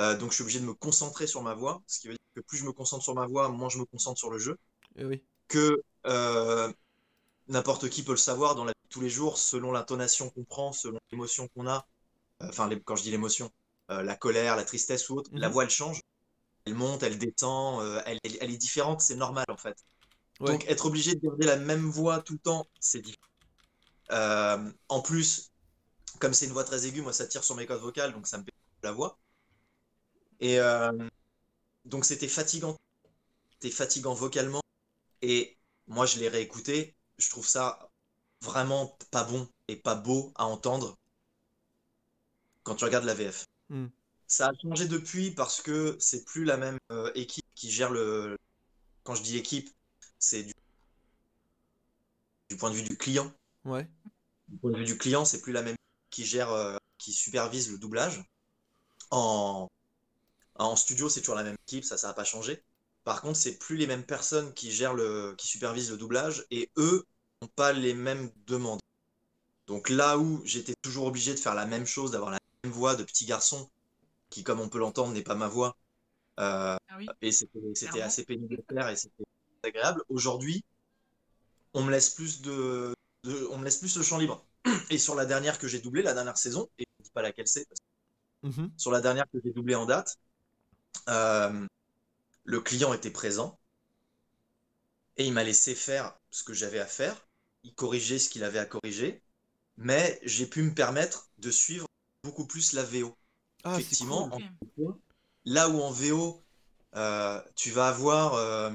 Euh, donc je suis obligé de me concentrer sur ma voix, ce qui veut dire que plus je me concentre sur ma voix, moins je me concentre sur le jeu. Eh oui. Que euh, n'importe qui peut le savoir dans la vie de tous les jours, selon l'intonation qu'on prend, selon l'émotion qu'on a. Euh, Enfin, les- quand je dis l'émotion, euh, la colère, la tristesse ou autre, la Mhm. voix elle change. Elle monte, elle descend, euh, elle, elle- elle est différente, c'est normal en fait. Ouais. Donc être obligé de garder la même voix tout le temps, c'est difficile. Euh, en plus, comme c'est une voix très aiguë, moi ça tire sur mes cordes vocales, donc ça me pète la voix. Et donc c'était fatigant. C'était fatigant vocalement. Et moi je l'ai réécouté, je trouve ça vraiment pas bon et pas beau à entendre quand tu regardes la VF. Hmm. Ça a changé depuis parce que c'est plus la même euh, équipe qui gère le. Quand je dis équipe, c'est du... du point de vue du client. Ouais. Du point de vue du client, c'est plus la même qui gère, euh, qui supervise le doublage. En, en studio, c'est toujours la même équipe, ça, ça n'a pas changé. Par contre, c'est plus les mêmes personnes qui gèrent le, qui supervisent le doublage et eux n'ont pas les mêmes demandes. Donc là où j'étais toujours obligé de faire la même chose, d'avoir la même voix de petit garçon, qui, comme on peut l'entendre, n'est pas ma voix, euh, Ah oui. et c'était assez pénible à faire et c'était agréable. Aujourd'hui, on me laisse plus de, de- on me laisse plus le champ libre. Et sur la dernière que j'ai doublée, la dernière saison, et je ne dis pas laquelle c'est, Mhm. sur la dernière que j'ai doublée en date, euh, le client était présent et il m'a laissé faire ce que j'avais à faire. Il corrigeait ce qu'il avait à corriger, mais j'ai pu me permettre de suivre beaucoup plus la VO. Ah, Effectivement, cool. Là où en VO, euh, tu vas avoir, euh,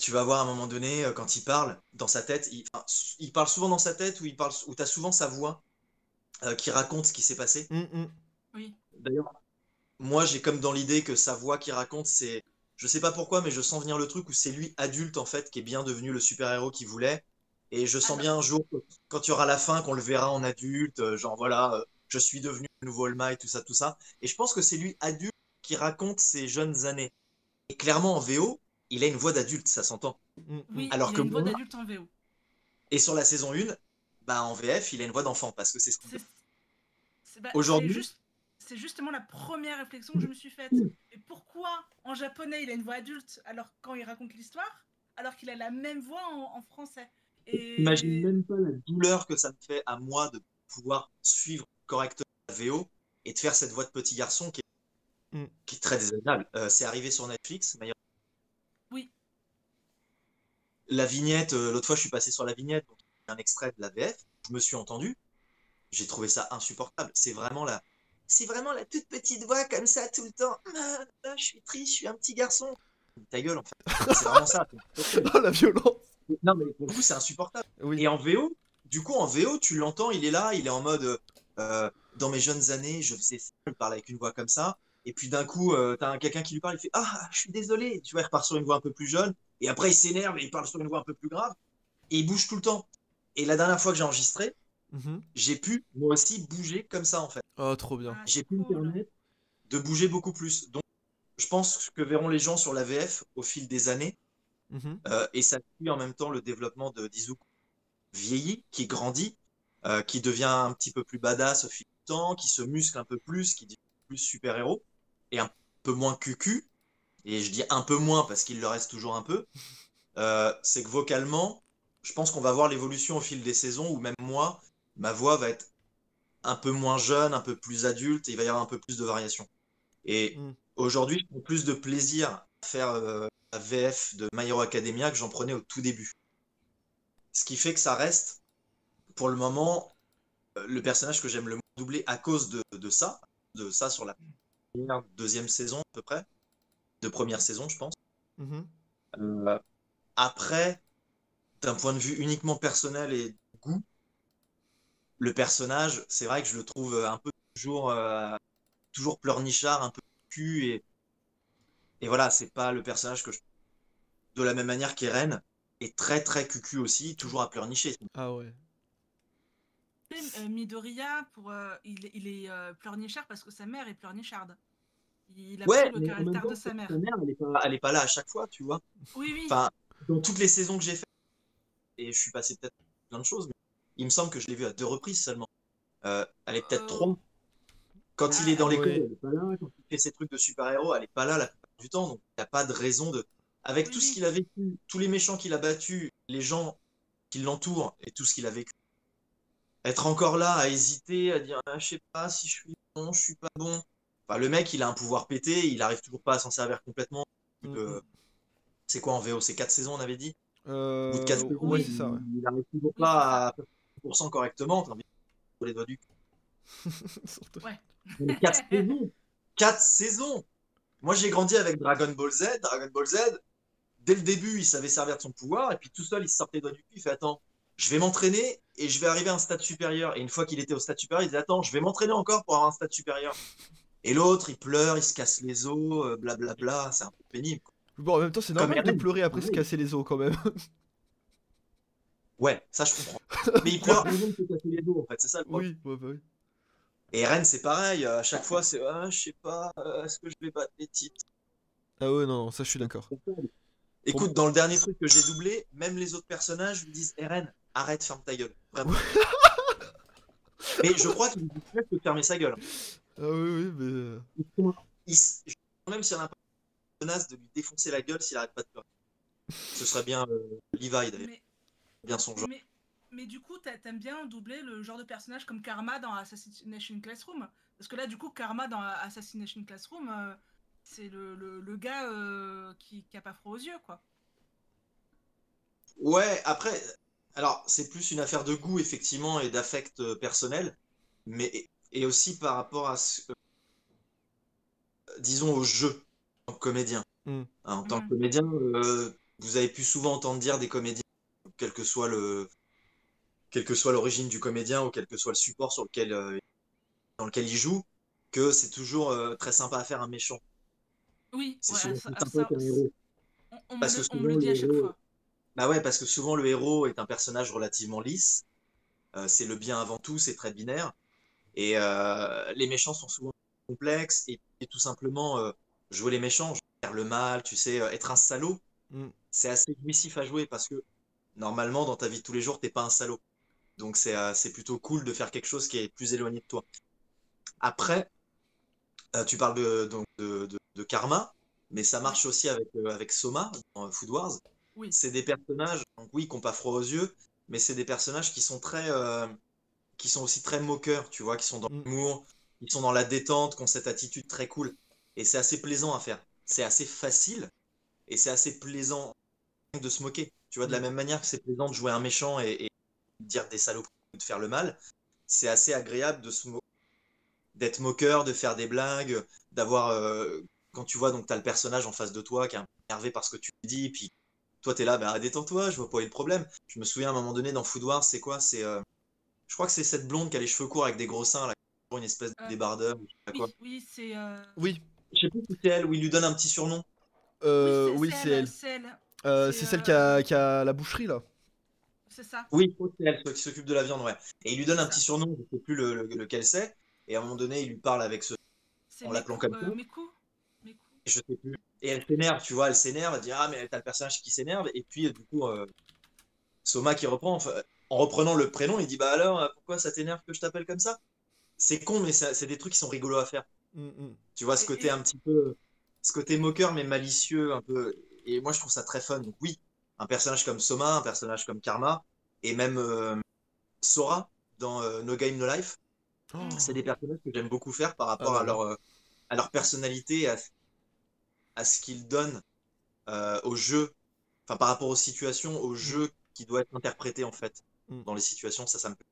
tu vas avoir à un moment donné, euh, quand il parle dans sa tête, il, enfin, il parle souvent dans sa tête ou il parle, où tu as souvent sa voix euh, qui raconte ce qui s'est passé. Mm, mm. Oui. D'ailleurs, moi j'ai comme dans l'idée que sa voix qui raconte, c'est, je sais pas pourquoi, mais je sens venir le truc où c'est lui adulte en fait qui est bien devenu le super-héros qu'il voulait. Et je sens Alors- bien un jour, quand il y aura la fin, qu'on le verra en adulte, euh, genre voilà, euh, je suis devenu le nouveau All Might, tout ça, tout ça. Et je pense que c'est lui adulte qui raconte ses jeunes années. Et clairement en VO, il a une voix d'adulte, ça s'entend. Mm, mm. Oui, Alors il que a une voix moi- d'adulte en VO. Et sur la saison 1, bah en VF, il a une voix d'enfant parce que c'est ce qu'on bah, Aujourd'hui- c'est juste- C'est justement la première réflexion que je me suis faite. Et pourquoi en japonais il a une voix adulte alors quand il raconte l'histoire, alors qu'il a la même voix en, en français? Et Imagine même pas la douleur que ça me fait à moi de pouvoir suivre correctement la VO et de faire cette voix de petit garçon qui est, Mm. qui est très désagréable. Euh, c'est arrivé sur Netflix. mais- Oui. La vignette, euh, l'autre fois je suis passé sur la vignette, donc un extrait de la VF, je me suis entendu, j'ai trouvé ça insupportable. C'est vraiment la, c'est vraiment la toute petite voix comme ça tout le temps. Ah, je suis triste, je suis un petit garçon. Ta gueule en fait. C'est vraiment ça. Oh, la violence. Non mais pour coup c'est insupportable. Oui. Et en VO, du coup, en VO, tu l'entends, il est là, il est en mode euh, dans mes jeunes années, je faisais ça, je parlais avec une voix comme ça. Et puis d'un coup, euh, t'as un- quelqu'un qui lui parle, il fait Ah, je suis désolé. Tu vois, il repart sur une voix un peu plus jeune. Et après, il s'énerve et il parle sur une voix un peu plus grave. Et il bouge tout le temps. Et la dernière fois que j'ai enregistré, Mhm. j'ai pu moi aussi bouger comme ça en fait. Oh, trop bien. Ah, J'ai pu me permettre de bouger beaucoup plus. Donc, je pense que verront les gens sur la VF au fil des années. Mhm. Euh, et ça suit en même temps le développement de d'Izuku vieilli, qui grandit, euh, qui devient un petit peu plus badass au fil du temps, qui se muscle un peu plus, qui devient plus super-héros, et un peu moins cucu. Et je dis un peu moins parce qu'il le reste toujours un peu. Euh, c'est que vocalement, je pense qu'on va voir l'évolution au fil des saisons, où même moi, ma voix va être un peu moins jeune, un peu plus adulte, et il va y avoir un peu plus de variation. Et Mm. aujourd'hui, je prends plus de plaisir à faire euh, la VF de My Hero Academia que j'en prenais au tout début. Ce qui fait que ça reste, pour le moment, le personnage que j'aime le moins doubler à cause de, de ça, de ça sur la deuxième saison à peu près, de première saison, je pense. Mhm. Euh, après, d'un point de vue uniquement personnel et goût, le personnage, c'est vrai que je le trouve un peu toujours, euh, toujours pleurnichard, un peu cul et, et voilà, c'est pas le personnage que je. De la même manière qu'Eren est très très cucu aussi, toujours à pleurnicher. Ah ouais. Euh, Midoriya, pour, euh, il, il est euh, pleurnichard parce que sa mère est pleurnicharde. Il a Ouais, pris le caractère temps, de sa mère. elle est, pas, elle est pas là à chaque fois, tu vois. Oui, oui. Enfin, dans toutes les saisons que j'ai faites, et je suis passé peut-être plein de choses, mais il me semble que je l'ai vu à deux reprises seulement. Euh, elle est peut-être Euh, trois. Quand il ah, est dans l'école, ouais. elle est pas là. Quand il fait ses trucs de super-héros, elle est pas là la plupart du temps. Donc, il n'y a pas de raison de. Avec Oui, tout ce oui. qu'il a vécu, tous les méchants qu'il a battus, les gens qui l'entourent et tout ce qu'il a vécu, être encore là à hésiter, à dire ah, je sais pas si je suis bon, je suis pas bon. Enfin, le mec, il a un pouvoir pété, il arrive toujours pas à s'en servir complètement. Mhm. Euh, c'est quoi en VO C'est 4 saisons, on avait dit? Euh, Au bout de 4 saisons, ouais, il, c'est ça, ouais. il arrive toujours Oui, pas à faire 100% correctement. Les doigts du cul. Surtout. Mais 4 saisons 4 saisons Moi, j'ai grandi avec Dragon Ball Z. Dragon Ball Z, dès le début, il savait servir de son pouvoir, et puis tout seul, il se sortait les doigts du cul. Il fait Attends, je vais m'entraîner et je vais arriver à un stade supérieur. Et une fois qu'il était au stade supérieur, il disait Attends, je vais m'entraîner encore pour avoir un stade supérieur. Et l'autre, il pleure, il se casse les os, euh, blablabla. C'est un peu pénible. quoi. Bon, en même temps, c'est normal de pleurer après se casser les os quand même. Ouais, ça, je comprends. Mais il pleure avant de se casser les os, en fait. C'est ça le problème. oui, ouais, bah oui. Et Rennes, c'est pareil. À chaque fois, c'est ah, je sais pas, euh, est-ce que je vais battre les titres? Ah ouais, non, non, ça je suis d'accord. Écoute, dans le dernier truc que j'ai doublé, même les autres personnages lui disent Eren, arrête, ferme ta gueule. Vraiment. Mais je crois qu'il dit presque de fermer sa gueule. Ah oui, oui, mais. euh, pense même s'il y en a pas une menace de lui défoncer la gueule s'il arrête pas de pleurer. Ce serait bien euh, Levi d'ailleurs, Mais, bien son genre. mais, mais du coup, t'a- t'aimes bien doubler le genre de personnage comme Karma dans Assassination Classroom? Parce que là, du coup, Karma dans Assassination Classroom, euh, c'est le, le, le gars euh, qui, qui a pas froid aux yeux, quoi. Ouais, après, alors c'est plus une affaire de goût effectivement et d'affect euh, personnel, mais et aussi par rapport à ce, disons au jeu en tant que comédien. Mm. Hein, en tant que Mm. comédien, euh, vous avez pu souvent entendre dire des comédiens, quel que soit le, quelle que soit l'origine du comédien ou quel que soit le support sur lequel, euh, dans lequel il joue, que c'est toujours euh, très sympa à faire un méchant. Oui, C'est ouais, souvent ça- qu'un héros. on, on me Parce que on me le souvent, dit à le chaque héros- fois. Bah ouais, parce que souvent le héros est un personnage relativement lisse. Euh, c'est le bien avant tout, c'est très binaire. Et euh, les méchants sont souvent complexes. Et, et tout simplement, euh, jouer les méchants, faire le mal, tu sais, euh, être un salaud, Mm. c'est assez jouissif à jouer parce que normalement, dans ta vie de tous les jours, t'es pas un salaud. Donc c'est euh, c'est plutôt cool de faire quelque chose qui est plus éloigné de toi. Après, euh, tu parles de, donc de, de- de karma, mais ça marche aussi avec, euh, avec Soma dans Food Wars Oui. c'est des personnages, donc oui, qui n'ont pas froid aux yeux, mais c'est des personnages qui sont très, qui sont aussi très moqueurs, tu vois, qui sont dans Mm. l'humour, qui sont dans la détente, qui ont cette attitude très cool. Et c'est assez plaisant à faire. C'est assez facile et c'est assez plaisant de se moquer. Tu vois, de la même manière que c'est plaisant de jouer un méchant et, et dire des saloperies, de faire le mal, c'est assez agréable de se mo- d'être moqueur, de faire des blagues, d'avoir euh, quand tu vois donc t'as le personnage en face de toi qui est un peu énervé par ce que tu lui dis, puis toi t'es là, bah détends-toi, je vois pas où est le problème. Je me souviens à un moment donné dans Food Wars, c'est quoi? C'est, euh, je crois que c'est cette blonde qui a les cheveux courts avec des gros seins, là, une espèce de Euh, débardeur, ou je sais pas Oui, quoi. oui, c'est. euh, Oui, Je sais plus si c'est elle ou il lui donne un petit surnom. euh, oui, c'est elle. C'est elle. Euh, c'est, c'est celle euh, qui a, qui a la boucherie là. C'est ça. Oui, celle qui s'occupe de la viande, ouais. Et il lui donne un petit ça. surnom, je sais plus le, le- lequel c'est. Et à un moment donné, il lui parle avec ce, C'est En l'appelant comme ça. euh. Meku. je sais plus. Et elle s'énerve, tu vois, elle s'énerve, elle dit ah mais t'as le personnage qui s'énerve. Et puis du coup, euh, Soma qui reprend, enfin, en reprenant le prénom, il dit bah alors euh, pourquoi ça t'énerve que je t'appelle comme ça? C'est con, mais ça- c'est des trucs qui sont rigolos à faire. Mm, mm. Tu vois, ce Et- côté et- un petit peu, ce côté moqueur mais malicieux un peu. Et moi je trouve ça très fun. Donc oui, un personnage comme Soma, un personnage comme Karma, et même euh, Sora dans euh, No Game No Life, Oh. c'est des personnages que j'aime beaucoup faire par rapport Ah à leur euh, à leur personnalité, à, à ce qu'ils donnent au jeu, enfin par rapport aux situations, au jeu qui doit être interprété en fait Mm. dans les situations, ça ça me plaît.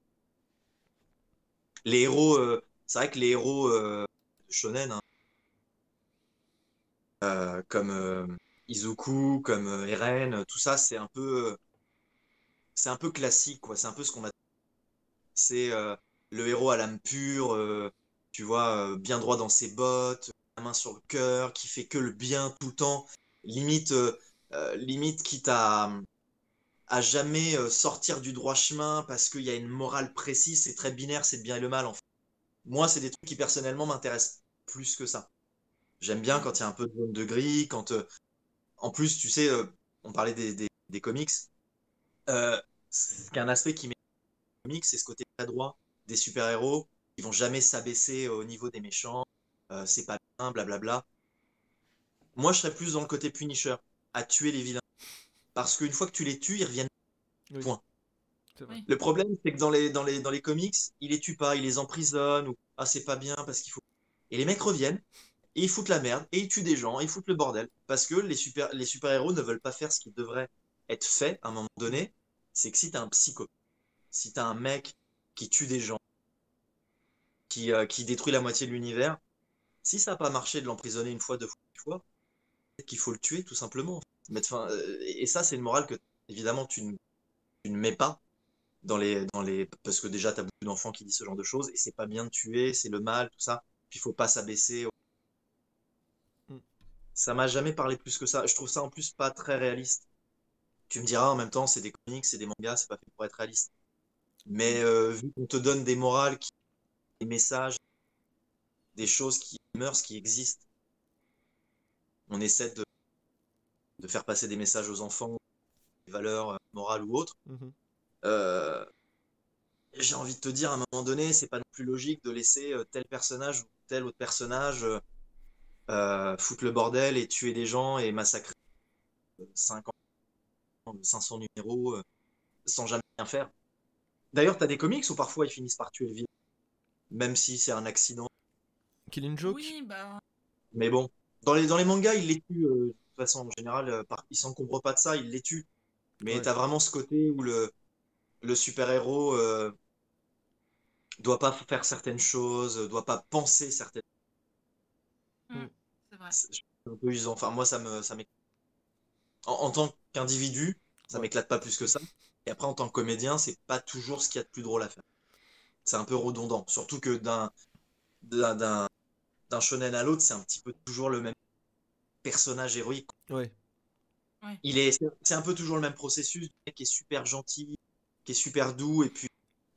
les héros, c'est vrai que les héros de shonen, hein, comme Izuku, comme euh, Eren, tout ça, c'est un peu, euh, c'est un peu classique, quoi. C'est un peu ce qu'on a. C'est euh, le héros à l'âme pure, euh, tu vois, euh, bien droit dans ses bottes, la main sur le cœur, qui fait que le bien tout le temps, limite, euh, euh, limite quitte à, à jamais euh, sortir du droit chemin parce qu'il y a une morale précise, c'est très binaire, c'est le bien et le mal en fait. Moi, c'est des trucs qui personnellement m'intéressent plus que ça. J'aime bien quand il y a un peu de zone de gris, quand euh, en plus, tu sais, euh, on parlait des, des, des comics. Euh, ce qui est un aspect qui m'est comics, c'est ce côté très droit des super-héros qui vont jamais s'abaisser au niveau des méchants. Euh, c'est pas bien, blablabla. Moi, je serais plus dans le côté Punisher, à tuer les vilains. Parce qu'une fois que tu les tues, ils reviennent. Oui. Point. C'est vrai. Le problème, c'est que dans les, dans les, dans les comics, il les tue pas, il les emprisonne, ou ah, c'est pas bien parce qu'il faut. Et les mecs reviennent, et ils foutent la merde, et ils tuent des gens, et ils foutent le bordel. Parce que les super, les super-héros ne veulent pas faire ce qui devrait être fait à un moment donné. C'est que si t'as un psycho, si t'as un mec qui tue des gens, qui, euh, qui détruit la moitié de l'univers, si ça n'a pas marché de l'emprisonner une fois, deux fois, qu'il faut le tuer tout simplement. Mettre fin, euh, et ça, c'est une morale que évidemment tu ne, tu ne mets pas dans les, dans les, parce que déjà, tu as beaucoup d'enfants qui disent ce genre de choses, et c'est pas bien de tuer, c'est le mal, tout ça. Puis il faut pas s'abaisser. Ça m'a jamais parlé plus que ça. Je trouve ça en plus pas très réaliste. Tu me diras en même temps, c'est des comics, c'est des mangas, c'est pas fait pour être réaliste. Mais euh, vu qu'on te donne des morales, qui, des messages, des choses qui mœurs qui existent, on essaie de, de faire passer des messages aux enfants, des valeurs euh, morales ou autres. Mhm. Euh, j'ai envie de te dire, à un moment donné, c'est pas non plus logique de laisser tel personnage ou tel autre personnage euh, foutre le bordel et tuer des gens et massacrer euh, 50, 500 numéros euh, sans jamais rien faire. D'ailleurs, t'as des comics où parfois ils finissent par tuer le vilain, même si c'est un accident. Killing Joke Oui, bah. Mais bon, dans les, dans les mangas, ils les tuent. euh, de toute façon, en général, euh, par, ils s'encombrent pas de ça, ils les tuent. Mais Ouais. t'as vraiment ce côté où le, le super-héros euh, doit pas faire certaines choses, doit pas penser certaines C'est vrai. C'est un peu usant. Enfin, moi, ça me, ça. En, en tant qu'individu, ça m'éclate pas plus que ça. Et après, en tant que comédien, c'est pas toujours ce qu'il y a de plus drôle à faire. C'est un peu redondant. Surtout que d'un, d'un, d'un, d'un shonen à l'autre, c'est un petit peu toujours le même personnage héroïque. Ouais. Il est, c'est un peu toujours le même processus. Le mec qui est super gentil, qui est super doux, et puis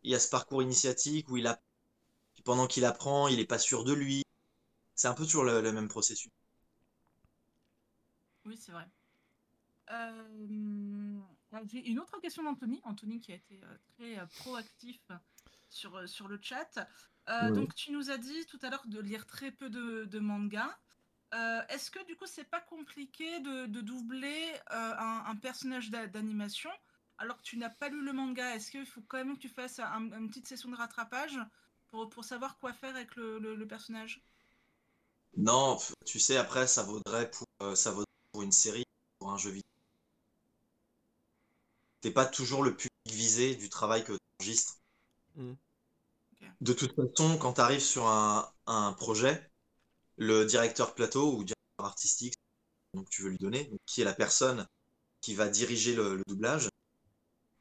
il y a ce parcours initiatique où il a, puis pendant qu'il apprend, il est pas sûr de lui. C'est un peu toujours le, le même processus. Oui, c'est vrai. Euh, J'ai une autre question d'Anthony. Anthony qui a été euh, très euh, proactif sur, sur le chat. Euh, Oui. Donc, tu nous as dit tout à l'heure de lire très peu de, de mangas. Euh, Est-ce que du coup, c'est pas compliqué de, de doubler euh, un, un personnage d'a- d'animation alors que tu n'as pas lu le manga? Est-ce qu'il faut quand même que tu fasses un- une petite session de rattrapage pour, pour savoir quoi faire avec le, le- le personnage? Non, tu sais, après, ça vaudrait pour, euh, ça vaudrait pour une série, pour un jeu vidéo. T'es pas toujours le public visé du travail que tu enregistres. Mm. Ok. De toute façon, quand tu arrives sur un, un projet, le directeur plateau ou directeur artistique, donc tu veux lui donner, donc qui est la personne qui va diriger le, le doublage,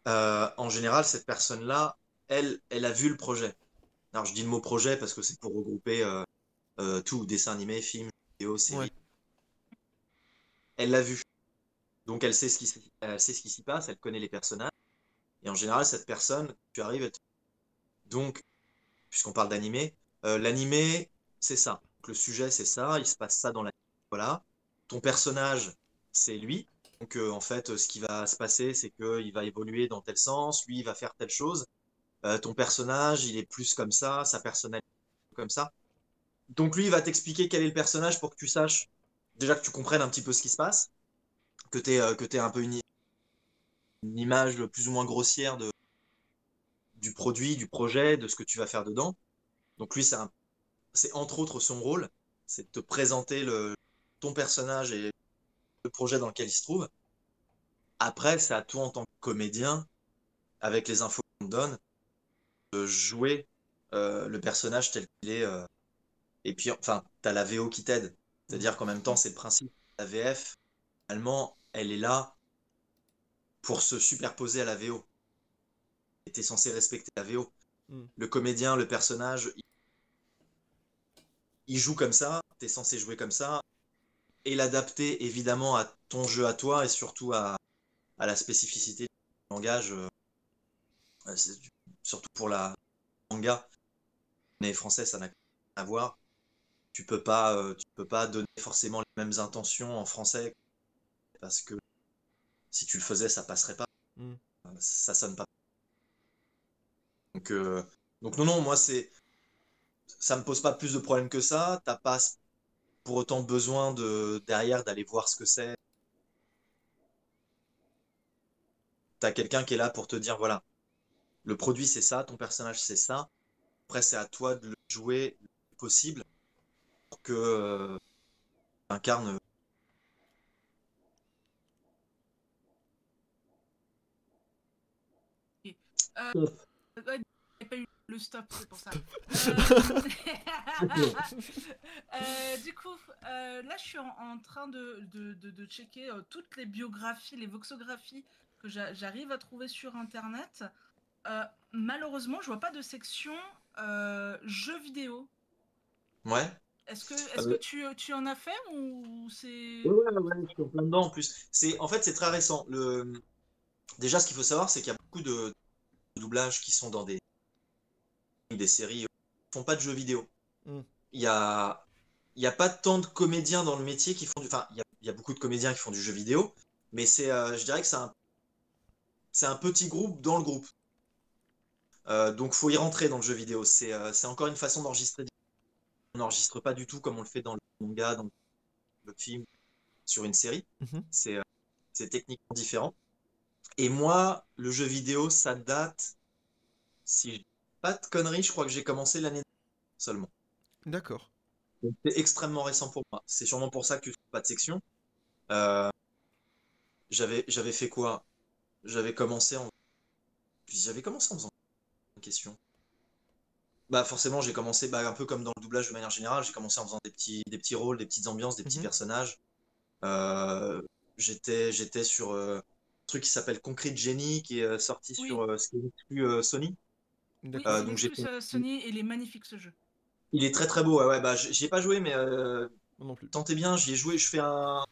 euh, en général, cette personne-là, elle, elle a vu le projet. Alors, je dis le mot projet parce que c'est pour regrouper euh, euh, tout, dessin animé, film, vidéo, série. Ouais. Elle l'a vu. Donc elle sait ce qui, elle sait ce qui s'y passe, elle connaît les personnages. Et en général, cette personne, tu arrives, elle te- donc, puisqu'on parle d'animé, euh, l'animé, c'est ça. Donc, le sujet, c'est ça, il se passe ça dans la... Voilà. Ton personnage, c'est lui. Donc euh, en fait, ce qui va se passer, c'est qu'il va évoluer dans tel sens, lui, il va faire telle chose. Euh, ton personnage, il est plus comme ça, sa personnalité comme ça. Donc lui, il va t'expliquer quel est le personnage pour que tu saches, déjà que tu comprennes un petit peu ce qui se passe, que tu aies, que t'aies un peu une, image plus ou moins grossière de, du produit, du projet, de ce que tu vas faire dedans. Donc lui, c'est entre autres son rôle, c'est de te présenter le, ton personnage et le projet dans lequel il se trouve. Après, c'est à toi en tant que comédien, avec les infos qu'on te donne, de jouer euh, le personnage tel qu'il est. euh, et puis, enfin, t'as la VO qui t'aide. C'est-à-dire qu'en même temps, c'est le principe. La VF, finalement, elle est là pour se superposer à la VO. Et t'es censé respecter la VO. Mm. Le comédien, le personnage, il, il joue comme ça, t'es censé jouer comme ça, et l'adapter évidemment à ton jeu à toi et surtout à, à la spécificité du langage. euh, euh, surtout pour la manga. Mais français, ça n'a rien à voir. Tu peux pas, euh, tu peux pas donner forcément les mêmes intentions en français parce que si tu le faisais, ça passerait pas. Mm. Euh, Ça sonne pas. Donc, euh, donc non, non, moi c'est, ça me pose pas plus de problèmes que ça. T'as pas pour autant besoin de derrière d'aller voir ce que c'est. T'as quelqu'un qui est là pour te dire voilà, le produit c'est ça, ton personnage c'est ça. Après c'est à toi de le jouer le plus possible que euh, incarne. Ouais, j'ai pas eu le stop, c'est pour ça. Euh, euh, du coup, euh, là, je suis en, en train de, de, de- de checker euh, toutes les biographies, les voxographies que j'a- j'arrive à trouver sur Internet. Euh, malheureusement, je vois pas de section euh, jeux vidéo. Ouais. Est-ce que, est-ce que tu, tu en as fait ou c'est... Ouais, ouais, je suis en plein dedans en plus. C'est, en fait, c'est très récent. Le... Déjà, ce qu'il faut savoir, c'est qu'il y a beaucoup de, de doublages qui sont dans des, des séries, euh, qui font pas de jeux vidéo. Mm. Il y a, il y a pas tant de comédiens dans le métier qui font du. Enfin, il y a, il y a beaucoup de comédiens qui font du jeu vidéo, mais c'est, euh, je dirais que c'est un, c'est un petit groupe dans le groupe. Euh, donc, faut y rentrer dans le jeu vidéo. C'est, euh, c'est encore une façon d'enregistrer. On n'enregistre pas du tout comme on le fait dans le manga, dans le film, sur une série. Mhm. C'est euh, c'est techniquement différent. Et moi, le jeu vidéo, ça date, si je dis pas de conneries, je crois que j'ai commencé l'année dernière seulement. D'accord. C'est extrêmement récent pour moi. C'est sûrement pour ça que tu trouves pas de section. Euh, j'avais j'avais fait quoi? J'avais commencé en j'avais commencé en faisant une question. Bah forcément, j'ai commencé bah, un peu comme dans le doublage de manière générale, j'ai commencé en faisant des petits des petits rôles, des petites ambiances, des petits Mhm. personnages. Euh, j'étais j'étais sur euh, un truc qui s'appelle Concrete Genie qui est euh, sorti Oui. sur ce qui est Sony. Oui, donc j'ai Sony, et il est magnifique ce jeu. Il est très très beau, ouais, ouais bah j'y ai pas joué mais non plus. tentez bien, j'y ai joué, je fais un,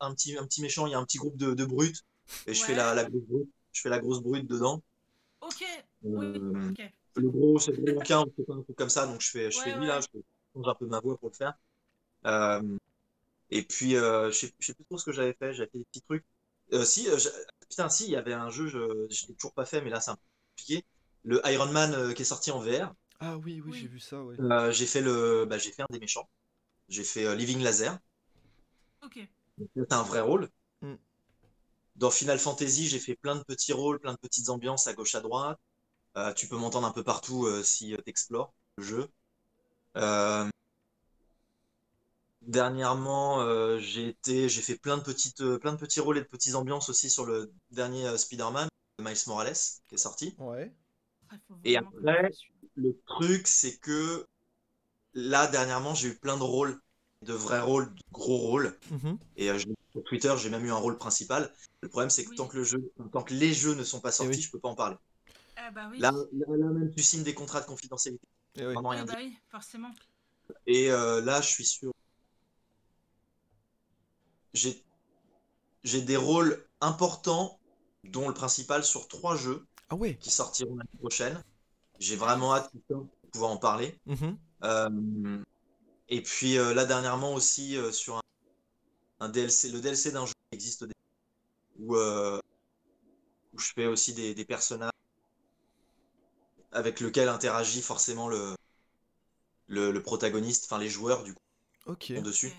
un petit un petit méchant, il y a un petit groupe de, de brutes et je fais la, la grosse brute, je fais la grosse brute dedans. Ok, oui, ok. Le gros, c'est le gros requin, ou c'est un truc comme ça, donc je fais, je Ouais, fais lui là, je change un peu ma voix pour le faire. Euh, et puis, euh, je sais, je sais plus trop ce que j'avais fait, j'avais fait des petits trucs. Euh, si, putain, si, il y avait un jeu, je, je l'ai toujours pas fait, mais là c'est un peu compliqué. Le Iron Man euh, qui est sorti en VR, Ah oui, oui, Oui. j'ai vu ça, ouais. euh, j'ai fait le, bah, j'ai fait un des méchants. J'ai fait euh, Living Laser, Ok. c'est un vrai rôle. Mm. Dans Final Fantasy, j'ai fait plein de petits rôles, plein de petites ambiances à gauche à droite. Euh, tu peux m'entendre un peu partout euh, si tu explores le jeu. Euh, Dernièrement, euh, j'ai été, j'ai fait plein de petites, euh, plein de petits rôles et de petites ambiances aussi sur le dernier euh, Spider-Man, Miles Morales, qui est sorti. Ouais. Faut Et après- Le truc, c'est que là, dernièrement, j'ai eu plein de rôles, de vrais rôles, de gros rôles. Mhm. Et euh, sur Twitter, j'ai même eu un rôle principal. Le problème, c'est que Oui. tant que le jeu, tant que les jeux ne sont pas sortis, oui. je peux pas en parler. Ah bah oui. Là, là, là même, tu signes des contrats de confidentialité. Eh oui. Vraiment Oui, rien bah oui, forcément. Et euh, là, je suis sûr. J'ai j'ai des rôles importants, dont le principal sur trois jeux Ah ouais. qui sortiront l'année prochaine. J'ai vraiment hâte pour pouvoir en parler. Mhm. Euh, et puis euh, là, dernièrement aussi, euh, sur un, un DLC, le DLC d'un jeu qui existe déjà, où, euh, où je fais aussi des, des personnages avec lequel interagit forcément le, le, le protagoniste, enfin les joueurs du coup Ok. dessus.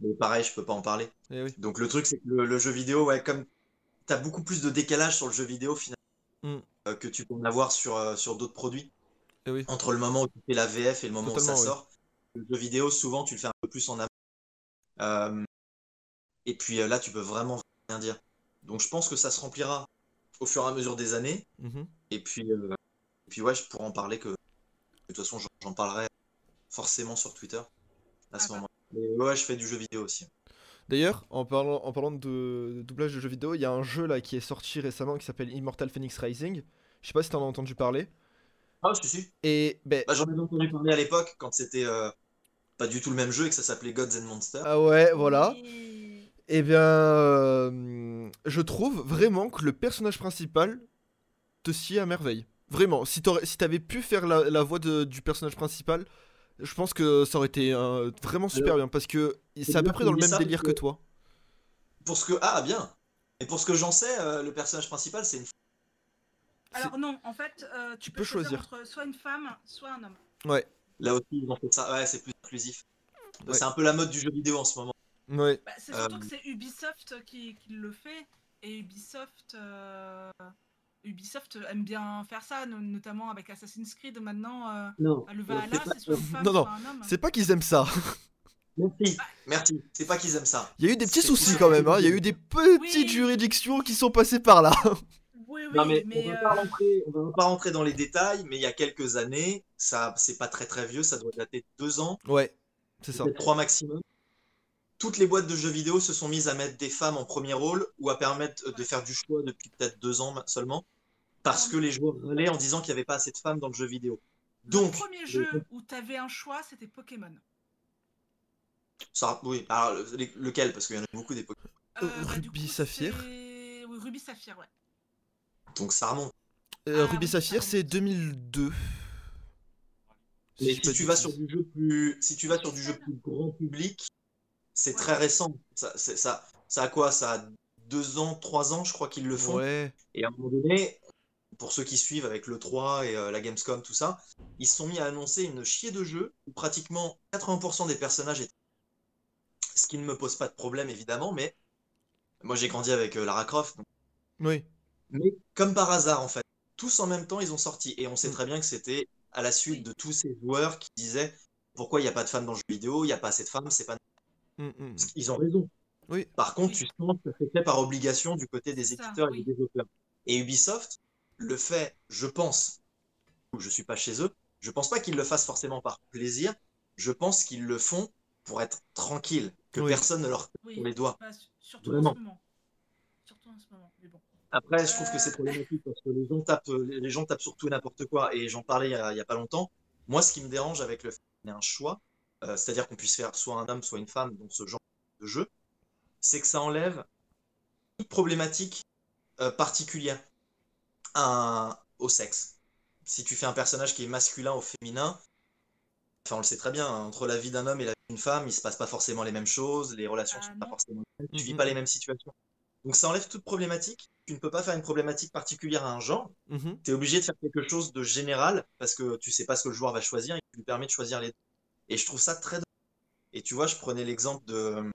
Mais pareil, je peux pas en parler. Eh oui. Donc le truc, c'est que le, le jeu vidéo, ouais, comme tu as beaucoup plus de décalage sur le jeu vidéo finalement Mm. euh, que tu peux en avoir sur, euh, sur d'autres produits. Eh oui. Entre le moment où tu fais la VF et le moment où ça oui. sort. Le jeu vidéo, souvent, tu le fais un peu plus en amont. Euh, et puis euh, là, tu peux vraiment rien dire. Donc je pense que ça se remplira au fur et à mesure des années. Mhm. Et puis, euh, et puis ouais, je pourrais en parler que De toute façon, j'en- parlerai forcément sur Twitter à ce Ah moment. Mais ouais, je fais du jeu vidéo aussi. D'ailleurs, en parlant, en parlant de, de doublage de jeux vidéo, il y a un jeu là qui est sorti récemment qui s'appelle Immortal Phoenix Rising. Je sais pas si t'en as entendu parler. Ah, si, si. Et ben, Bah, J'en ai entendu parler à l'époque quand c'était euh, pas du tout le même jeu et que ça s'appelait Gods and Monsters. ah ouais, voilà. Et bien, euh, je trouve vraiment que le personnage principal te sied à merveille. Vraiment, si t'aurais- si t'avais pu faire la, la voix de- du personnage principal, je pense que ça aurait été euh, vraiment super bien parce que c'est à peu près dans le même délire que que- toi. Pour ce que. Ah, bien. Et pour ce que j'en sais, euh, le personnage principal, c'est une. Alors non, en fait, euh, tu, peux peux choisir, choisir. entre soit une femme, soit un homme. Ouais, Là aussi, ils ont fait ça. Ouais, c'est plus inclusif. Ouais. C'est un peu la mode du jeu vidéo en ce moment. ouais. Bah, c'est surtout Euh. que c'est Ubisoft qui, qui le fait et Ubisoft, euh, Ubisoft aime bien faire ça, no- notamment avec Assassin's Creed. Maintenant, euh, Non. le Valhalla, c'est soit une femme, Non, non, soit un homme. C'est pas qu'ils aiment ça. Merci. Merci. C'est pas qu'ils aiment ça. Il y a eu des petits C'est- soucis ouais. quand même, hein. il y a eu des petites Oui. juridictions qui sont passées par là. Oui, oui, Non, mais, mais, on va euh, pas rentrer, on va pas rentrer dans les détails, mais il y a quelques années, ça, c'est pas très très vieux, ça doit dater de deux ans, Ouais, c'est ça. trois maximum. Toutes les boîtes de jeux vidéo se sont mises à mettre des femmes en premier rôle ou à permettre de faire du choix depuis peut-être deux ans seulement, parce que les joueurs râlaient en disant qu'il n'y avait pas assez de femmes dans le jeu vidéo. Donc, le premier jeu où tu avais un choix, c'était Pokémon. ça, oui, alors le- lequel? Parce qu'il y en a beaucoup des Pokémon. Euh, bah, Ruby coup, Saphir. Oui, Ruby Saphir, ouais. Donc ça remonte. Euh, Ah Ruby oui, Saphir, c'est remonte. 2002. Mais si tu vas sur du jeu plus, si tu vas sur du jeu plus grand public, c'est Ouais. très récent. Ça, c'est- ça, ça a quoi? Ça a deux ans, trois ans, je crois qu'ils le font. Ouais, Et à un moment donné, pour ceux qui suivent avec le 3 et euh, la Gamescom, tout ça, ils se sont mis à annoncer une chier de jeu où pratiquement 80% des personnages étaient. Ce qui ne me pose pas de problème, évidemment, mais moi j'ai grandi avec euh, Lara Croft. donc- oui. Mais comme par hasard, en fait, tous en même temps, ils ont sorti. Et on sait Mm. très bien que c'était à la suite de tous ces joueurs qui disaient pourquoi il n'y a pas de femmes dans le jeu vidéo, il n'y a pas assez de femmes, c'est pas. Mm, mm. Ils ont raison. Oui. Par contre, Oui. tu sens que ça fait par obligation du côté des C'est ça, éditeurs et oui. des développeurs. Et Ubisoft le fait, je pense, je suis pas chez eux, je pense pas qu'ils le fassent forcément par plaisir, je pense qu'ils le font pour être tranquilles, que Oui. personne ne leur sur les doigts. Bah, su- surtout Vraiment. en ce moment. Surtout en ce moment, mais bon. Après, je trouve que Euh. c'est problématique parce que les gens tapent, les gens tapent sur tout et n'importe quoi. Et j'en parlais il y, a, il y a pas longtemps. Moi, ce qui me dérange avec le fait qu'il y ait un choix, euh, c'est-à-dire qu'on puisse faire soit un homme, soit une femme dans ce genre de jeu, c'est que ça enlève toute problématique euh, particulière à au sexe. Si tu fais un personnage qui est masculin ou féminin, enfin on le sait très bien, hein, entre la vie d'un homme et la vie d'une femme, il se passe pas forcément les mêmes choses, les relations Ah, sont pas non. forcément les mêmes, tu vis pas les mêmes situations. Donc ça enlève toute problématique. Tu ne peux pas faire une problématique particulière à un genre. Mhm. Tu es obligé de faire quelque chose de général parce que tu sais pas ce que le joueur va choisir et tu lui permets de choisir les deux. Et je trouve ça très. Et tu vois, je prenais l'exemple de,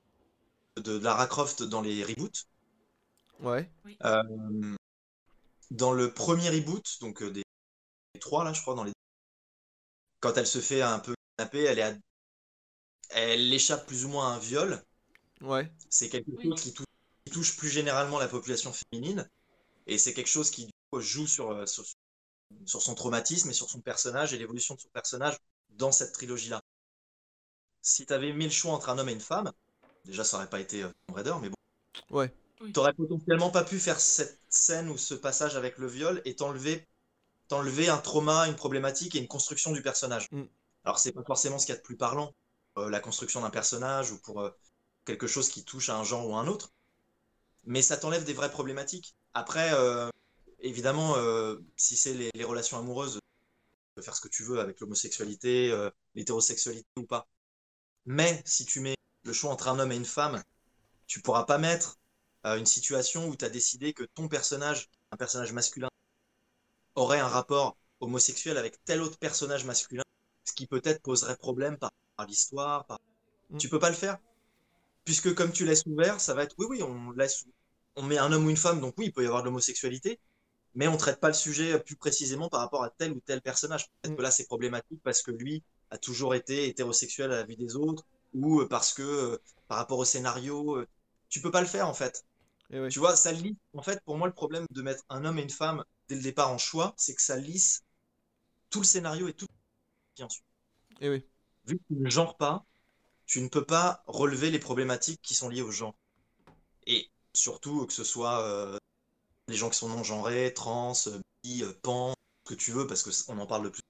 de Lara Croft dans les reboots. Ouais. Euh, dans le premier reboot, donc euh, des, des trois là, je crois, dans les quand elle se fait un peu kidnapper, elle est à- elle échappe plus ou moins à un viol. Ouais. C'est quelque Oui. chose qui touche, qui touche plus généralement la population féminine. Et c'est quelque chose qui du coup, joue sur, euh, sur, sur son traumatisme et sur son personnage et l'évolution de son personnage dans cette trilogie-là. Si tu avais mis le choix entre un homme et une femme, déjà ça aurait pas été euh, Tomb Raider, mais bon, Ouais. t'aurais potentiellement pas pu faire cette scène ou ce passage avec le viol et t'enlever t'enlever un trauma, une problématique et une construction du personnage. Mm. Alors c'est pas forcément ce qu'il y a de plus parlant, euh, la construction d'un personnage ou pour euh, quelque chose qui touche à un genre ou à un autre, mais ça t'enlève des vraies problématiques. Après, euh, évidemment, euh, si c'est les, les relations amoureuses, tu peux faire ce que tu veux avec l'homosexualité, euh, l'hétérosexualité ou pas. Mais si tu mets le choix entre un homme et une femme, tu pourras pas mettre euh, une situation où tu as décidé que ton personnage, un personnage masculin, aurait un rapport homosexuel avec tel autre personnage masculin, ce qui peut-être poserait problème par, par l'histoire. Par... Mm. Tu peux pas le faire? Puisque comme tu laisses ouvert, ça va être oui, oui, on laisse, on met un homme ou une femme, donc oui, il peut y avoir de l'homosexualité, mais on traite pas le sujet plus précisément par rapport à tel ou tel personnage. Peut-être Mm. que là, c'est problématique parce que lui a toujours été hétérosexuel à la vue des autres, ou euh, parce que euh, par rapport au scénario, euh, tu peux pas le faire en fait. Et ouais. Tu vois, ça lisse. En fait, pour moi, le problème de mettre un homme et une femme dès le départ en choix, c'est que ça lisse tout le scénario et tout. ensuite. Et Eh oui. Vu que tu ne genres pas, tu ne peux pas relever les problématiques qui sont liées au genre. Et surtout que ce soit euh, les gens qui sont non genrés, trans, bi, pan, ce que tu veux, parce qu'on en parle de plus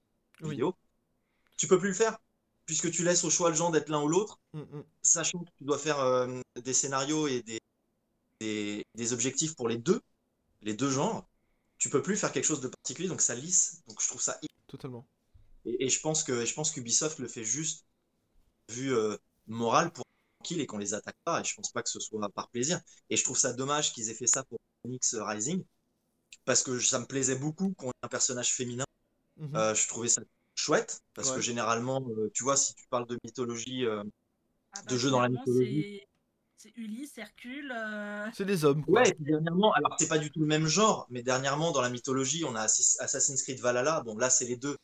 Oui. vidéo. Tu peux plus le faire, puisque tu laisses au choix le genre d'être l'un ou l'autre, Mm, mm. sachant que tu dois faire euh, des scénarios et des, des, des objectifs pour les deux, les deux genres. Tu peux plus faire quelque chose de particulier, donc ça lisse. Donc je trouve ça Totalement. et, et je pense que je pense qu'Ubisoft le fait juste vu euh, moral pour tranquille et qu'on les attaque pas. Et je pense pas que ce soit par plaisir. Et je trouve ça dommage qu'ils aient fait ça pour Phoenix Rising parce que ça me plaisait beaucoup qu'on ait un personnage féminin. Mhm. Euh, je trouvais ça chouette parce Ouais. que généralement, euh, tu vois, si tu parles de mythologie, euh, Ah de jeux dans la mythologie. c'est- Ulysse, Hercule. euh, C'est des hommes, quoi. ouais. Et puis dernièrement, alors c'est pas du tout le même genre, mais dernièrement dans la mythologie, on a Assass- Assassin's Creed Valhalla. Bon là, c'est les deux,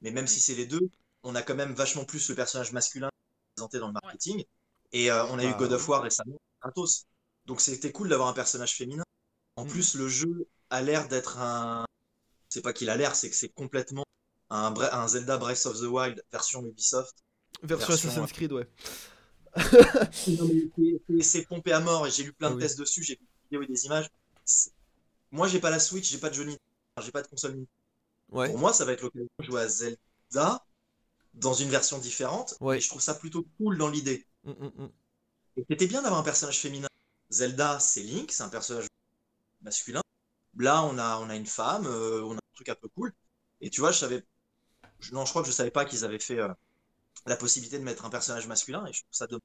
mais même si c'est les deux, on a quand même vachement plus le personnage masculin présenté dans le marketing. Et euh, on a eu Ah, God of. War récemment, Kratos. Donc c'était cool d'avoir un personnage féminin. En Mhm. plus, le jeu a l'air d'être un. C'est pas qu'il a l'air, c'est que c'est complètement un, Bre- un Zelda Breath of the Wild version Ubisoft. Version version, Assassin's Creed, ouais. C'est- pompé à mort et j'ai lu plein Ah de oui. tests dessus, j'ai vu des vidéos et des images. Moi, j'ai pas la Switch, j'ai pas de Johnny, j'ai pas de console. Ouais. Pour moi, ça va être l'occasion de jouer à Zelda dans une version différente. Ouais. Et je trouve ça plutôt cool dans l'idée. Mm, mm. Et c'était bien d'avoir un personnage féminin. Zelda, c'est Link, c'est un personnage masculin. Là, on a, on a une femme, euh, on a un truc un peu cool. Et tu vois, je savais. Je- non, je crois que je savais pas qu'ils avaient fait euh, la possibilité de mettre un personnage masculin et je trouve ça dommage.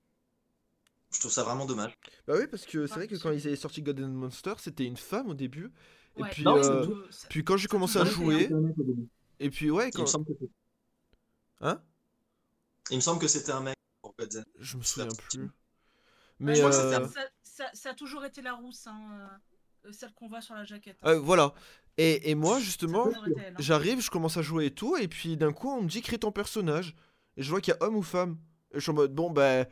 Je trouve ça vraiment dommage. Bah oui, parce que c'est vrai que quand ils avaient sorti God and Monster, c'était une femme au début. Et ouais, puis, Non, euh, tout- puis quand j'ai commencé à jouer, hein. et puis ouais, Il quand... me semble que Hein? Il me semble que c'était un mec pour Godzilla. Je me souviens plus. Ouais, Mais je crois que euh, un- ça, ça- ça a toujours été la rousse, hein, euh, celle qu'on voit sur la jaquette. euh, voilà. Et, et moi, justement, hein. j'arrive, je commence à jouer et tout, et puis d'un coup, on me dit crée ton personnage. Et je vois qu'il y a homme ou femme. Et je suis en mode, bon, ben.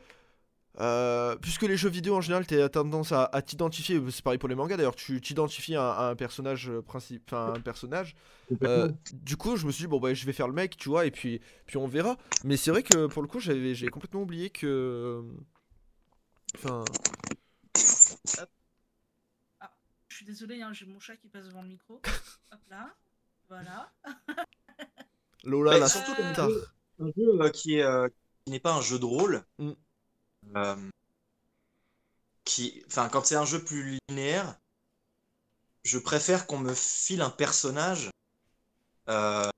euh, puisque les jeux vidéo en général, t'as tendance à, à t'identifier, c'est pareil pour les mangas d'ailleurs, tu t'identifies à, à un personnage euh, principe, enfin un personnage. Euh, du coup, je me suis dit, bon, bah, je vais faire le mec, tu vois, et puis, puis on verra. Mais c'est vrai que pour le coup, j'avais j'ai complètement oublié que. Enfin. Je suis désolée, hein, j'ai mon chat qui passe devant le micro. Hop là, voilà. Lola, Ouais, la surtout comme star. jeu- un jeu euh, qui est euh, qui n'est pas un jeu de rôle. Mm. Euh, qui, enfin, quand c'est un jeu plus linéaire, je préfère qu'on me file un personnage. euh,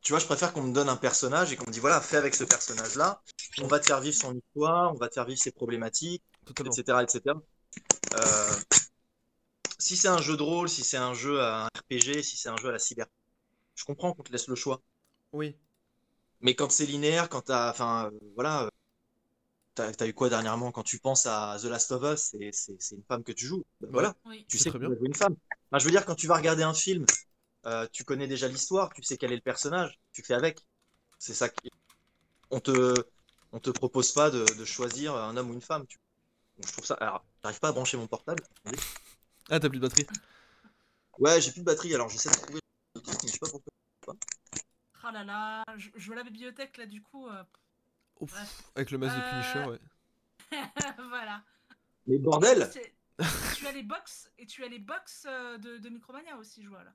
tu vois, je préfère qu'on me donne un personnage et qu'on me dit voilà, fais avec ce personnage-là. On va te faire vivre son histoire, on va te faire vivre ses problématiques, Totalement. etc., etc. Euh, si c'est un jeu de rôle, si c'est un jeu à un RPG, si c'est un jeu à la cyber, je comprends qu'on te laisse le choix. Oui. Mais quand c'est linéaire, quand t'as, enfin, euh, voilà, euh, t'as, eu quoi dernièrement? Quand tu penses à The Last of Us, c'est, une femme que tu joues. Ben voilà, Oui. tu sais très que tu bien. jouer une femme. Je veux dire, quand tu vas regarder un film, euh, tu connais déjà l'histoire, tu sais quel est le personnage, tu fais avec. C'est ça qui, on te, on te propose pas de, de choisir un homme ou une femme. Tu... Donc, je trouve ça. Alors, j'arrive pas à brancher mon portable. Ah, t'as plus de batterie. Ouais, j'ai plus de batterie, alors j'essaie de trouver le truc, mais je sais pas pourquoi. Ah là là, je, je vois la bibliothèque là du coup. euh, Ouf, avec le masque de Euh, Punisher, ouais. voilà. Mais bordel! Tu as les box et tu as les box euh, de, de Micromania aussi, je vois là.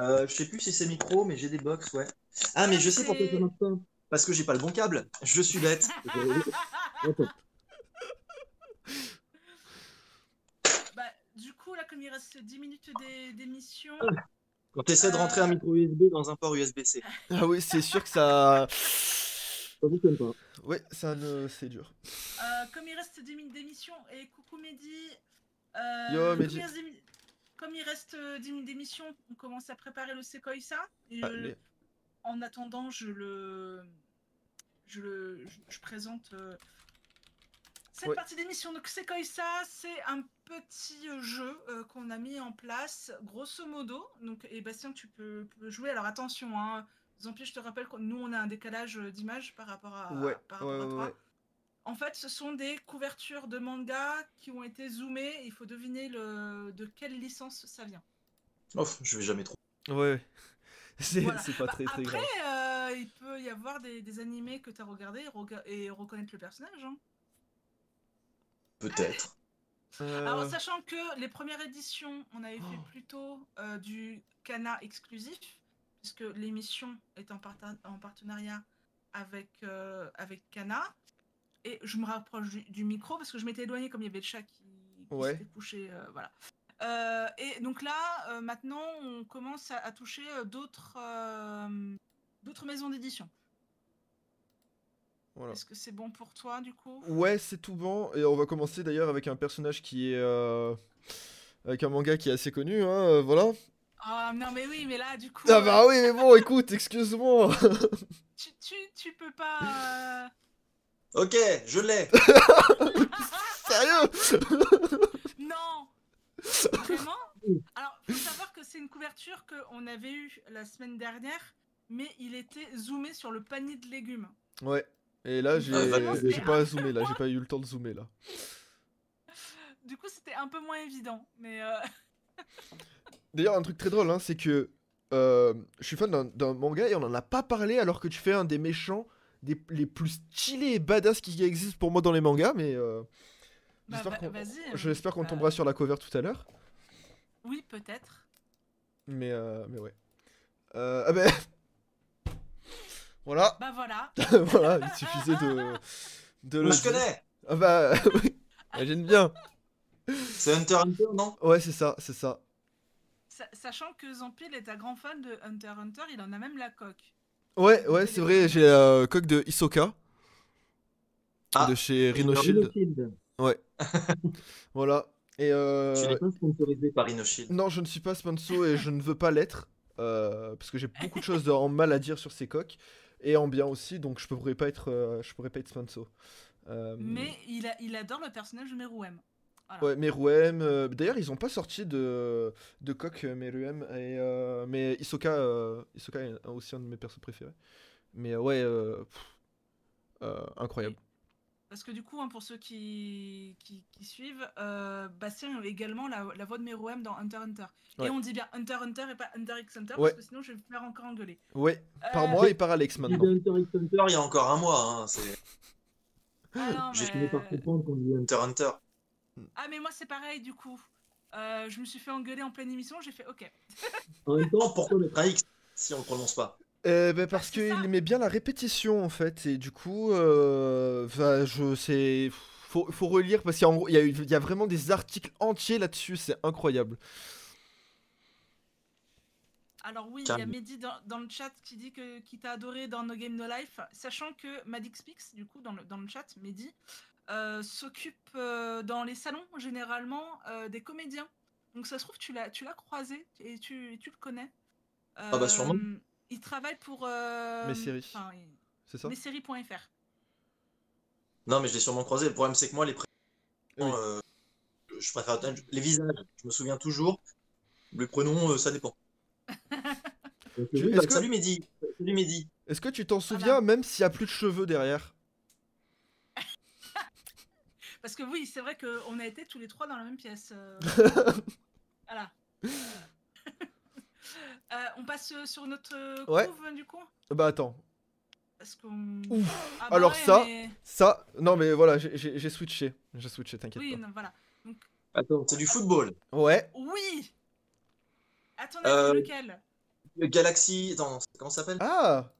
Euh, je sais plus si c'est micro, mais j'ai des box, ouais. Ah, mais Ouais, je sais pourquoi ça c'est- marche pas. Parce que j'ai pas le bon câble. Je suis bête. Attends. Bah, du coup, là, comme il reste 10 minutes d'é- d'émission, Quand tu essaies de rentrer un micro USB dans un port USB-C, Ah oui, c'est sûr que ça. ça fonctionne pas. Ouais, ça ne... c'est dur. euh, comme il reste 10 minutes d'émission, et coucou Mehdi. euh, Yo, comme Mehdi. il reste 10 mi- Comme il reste euh, 10 minutes d'émission, on commence à préparer le Sequoia. Et euh, en attendant, je le. Je, le, je, je présente euh, cette Ouais. partie d'émission. Donc, Sequoia, c'est un petit euh, jeu euh, qu'on a mis en place, grosso modo. Donc, et Bastien, tu peux, peux jouer. Alors, attention, hein. Zampi, je te rappelle que nous, on a un décalage euh, d'image par rapport à, Ouais, par ouais, à toi. ouais. En fait, ce sont des couvertures de manga qui ont été zoomées. Il faut deviner le, de quelle licence ça vient. Oh, je vais jamais trop. Ouais. C'est Voilà. c'est pas Bah, très très Après, grave. euh, il peut y avoir des, des animés que tu as regardés et, rega- et reconnaître le personnage. hein. Peut-être. Euh, Alors, sachant que les premières éditions, on avait fait Oh. plutôt euh, du Cana exclusif, puisque l'émission est en, partenariat avec, euh, avec Cana. Et je me rapproche du, du micro parce que je m'étais éloignée comme il y avait le chat qui, qui Ouais. s'était couché. euh, voilà. Euh, et donc là, euh, maintenant, on commence à, à toucher d'autres euh, d'autres maisons d'édition. Voilà. Est-ce que c'est bon pour toi, du coup? Ouais, c'est tout bon. Et on va commencer d'ailleurs avec un personnage qui est. euh, Avec un manga qui est assez connu, hein, euh, voilà. Ah non, mais oui, mais là, du coup, Ah euh, bah oui, mais bon, écoute, excuse-moi. tu, tu, tu peux pas. euh, Ok, je l'ai. Sérieux? Non Vraiment? Alors, faut savoir que c'est une couverture qu'on avait eue la semaine dernière, mais il était zoomé sur le panier de légumes. Ouais. Et là, j'ai Ah, bah, pas zoomé, là, j'ai pas eu le temps de zoomer, là. Du coup, c'était un peu moins évident, mais euh, D'ailleurs, un truc très drôle, hein, c'est que euh, je suis fan d'un- manga et on en a pas parlé alors que tu fais un des méchants des, les plus stylés et badass qui existent pour moi dans les mangas, mais euh, bah, j'espère va- qu'on qu'on Bah, tombera sur la cover tout à l'heure. Oui, peut-être. Mais, euh, mais ouais. Ah ben... voilà, Bah voilà. voilà, il suffisait de, de le Moi, je connais. Ah bah, oui, imagine bien. C'est Hunter x Hunter, non? Ouais, c'est ça, c'est ça. Sa- Sachant que Zampil est un grand fan de Hunter x Hunter, il en a même la coque. Ouais, ouais, c'est vrai, j'ai la coque de Hisoka. Ah, de chez Rhino Shield. Voilà. Et euh... Tu n'es pas sponsorisé par InnoShield. Non, je ne suis pas sponsor et je ne veux pas l'être. euh, parce que j'ai beaucoup de choses en mal à dire sur ces coques. Et en bien aussi, donc je pourrais pas être, euh, je pourrais pas être sponsor. Euh, Mais il, a- il adore le personnage de Meruem. Ouais, Meruem. euh, D'ailleurs, ils ont pas sorti de, de euh, Meruem. Et, euh, mais Hisoka, euh, Hisoka est aussi un de mes persos préférés. Mais ouais, pff, incroyable. Parce que du coup, hein, pour ceux qui, qui, qui suivent, euh, Bastien a également la, la voix de Meruem dans Hunter x Hunter. Ouais. Et on dit bien Hunter x Hunter et pas Hunter x Hunter, Ouais. parce que sinon je vais me faire encore engueuler. Ouais, par Euh, moi et par Alex maintenant. Hunter x Hunter il y a encore un mois. Hein, c'est- Ah, non, J'ai mais- fini par comprendre qu'on dit Hunter x Hunter. Ah, mais moi c'est pareil du coup. Euh, je me suis fait engueuler en pleine émission, j'ai fait ok. En même temps, pourquoi mettre un X si on ne prononce pas? Euh, bah, parce c'est ça. qu'il aimait bien la répétition en fait et du coup euh, bah, je sais faut, faut relire parce qu'il y, a en gros- il y, a eu- il y a vraiment des articles entiers là-dessus c'est incroyable Alors oui, il y a. Mehdi dans, dans le chat qui dit que qui t'a adoré dans No Game No Life, sachant que Madix Pix, du coup, dans le, dans le chat, Mehdi, euh, s'occupe euh, dans les salons, généralement, euh, des comédiens. Donc ça se trouve, tu l'as tu l'as croisé et tu, et tu le connais. Ah bah, sûrement. Il travaille pour... euh, Mes séries. enfin, il- c'est ça Messéries.fr. Non, mais je l'ai sûrement croisé. Le problème, c'est que moi, les prénoms, Oui. euh, je préfère les visages. Je me souviens toujours. Les prénoms, euh, ça dépend. Donc, Tu- oui, est-ce bah, que- Salut Mehdi. Salut Mehdi. est-ce que tu t'en souviens même s'il y a plus de cheveux derrière? Parce que oui, c'est vrai qu'on a été tous les trois dans la même pièce. euh. voilà. Euh, on passe sur notre Ouais. couve, du coup? Bah attends Parce qu'on. Ouf. Ah bah Alors ouais, ça- mais- ça non mais voilà j'ai- j'ai j'ai switché j'ai switché t'inquiète Oui, pas non, voilà. Attends, c'est du football. ouais Oui avis, Euh, lequel? Le Galaxy. Attends, comment ça s'appelle? Ah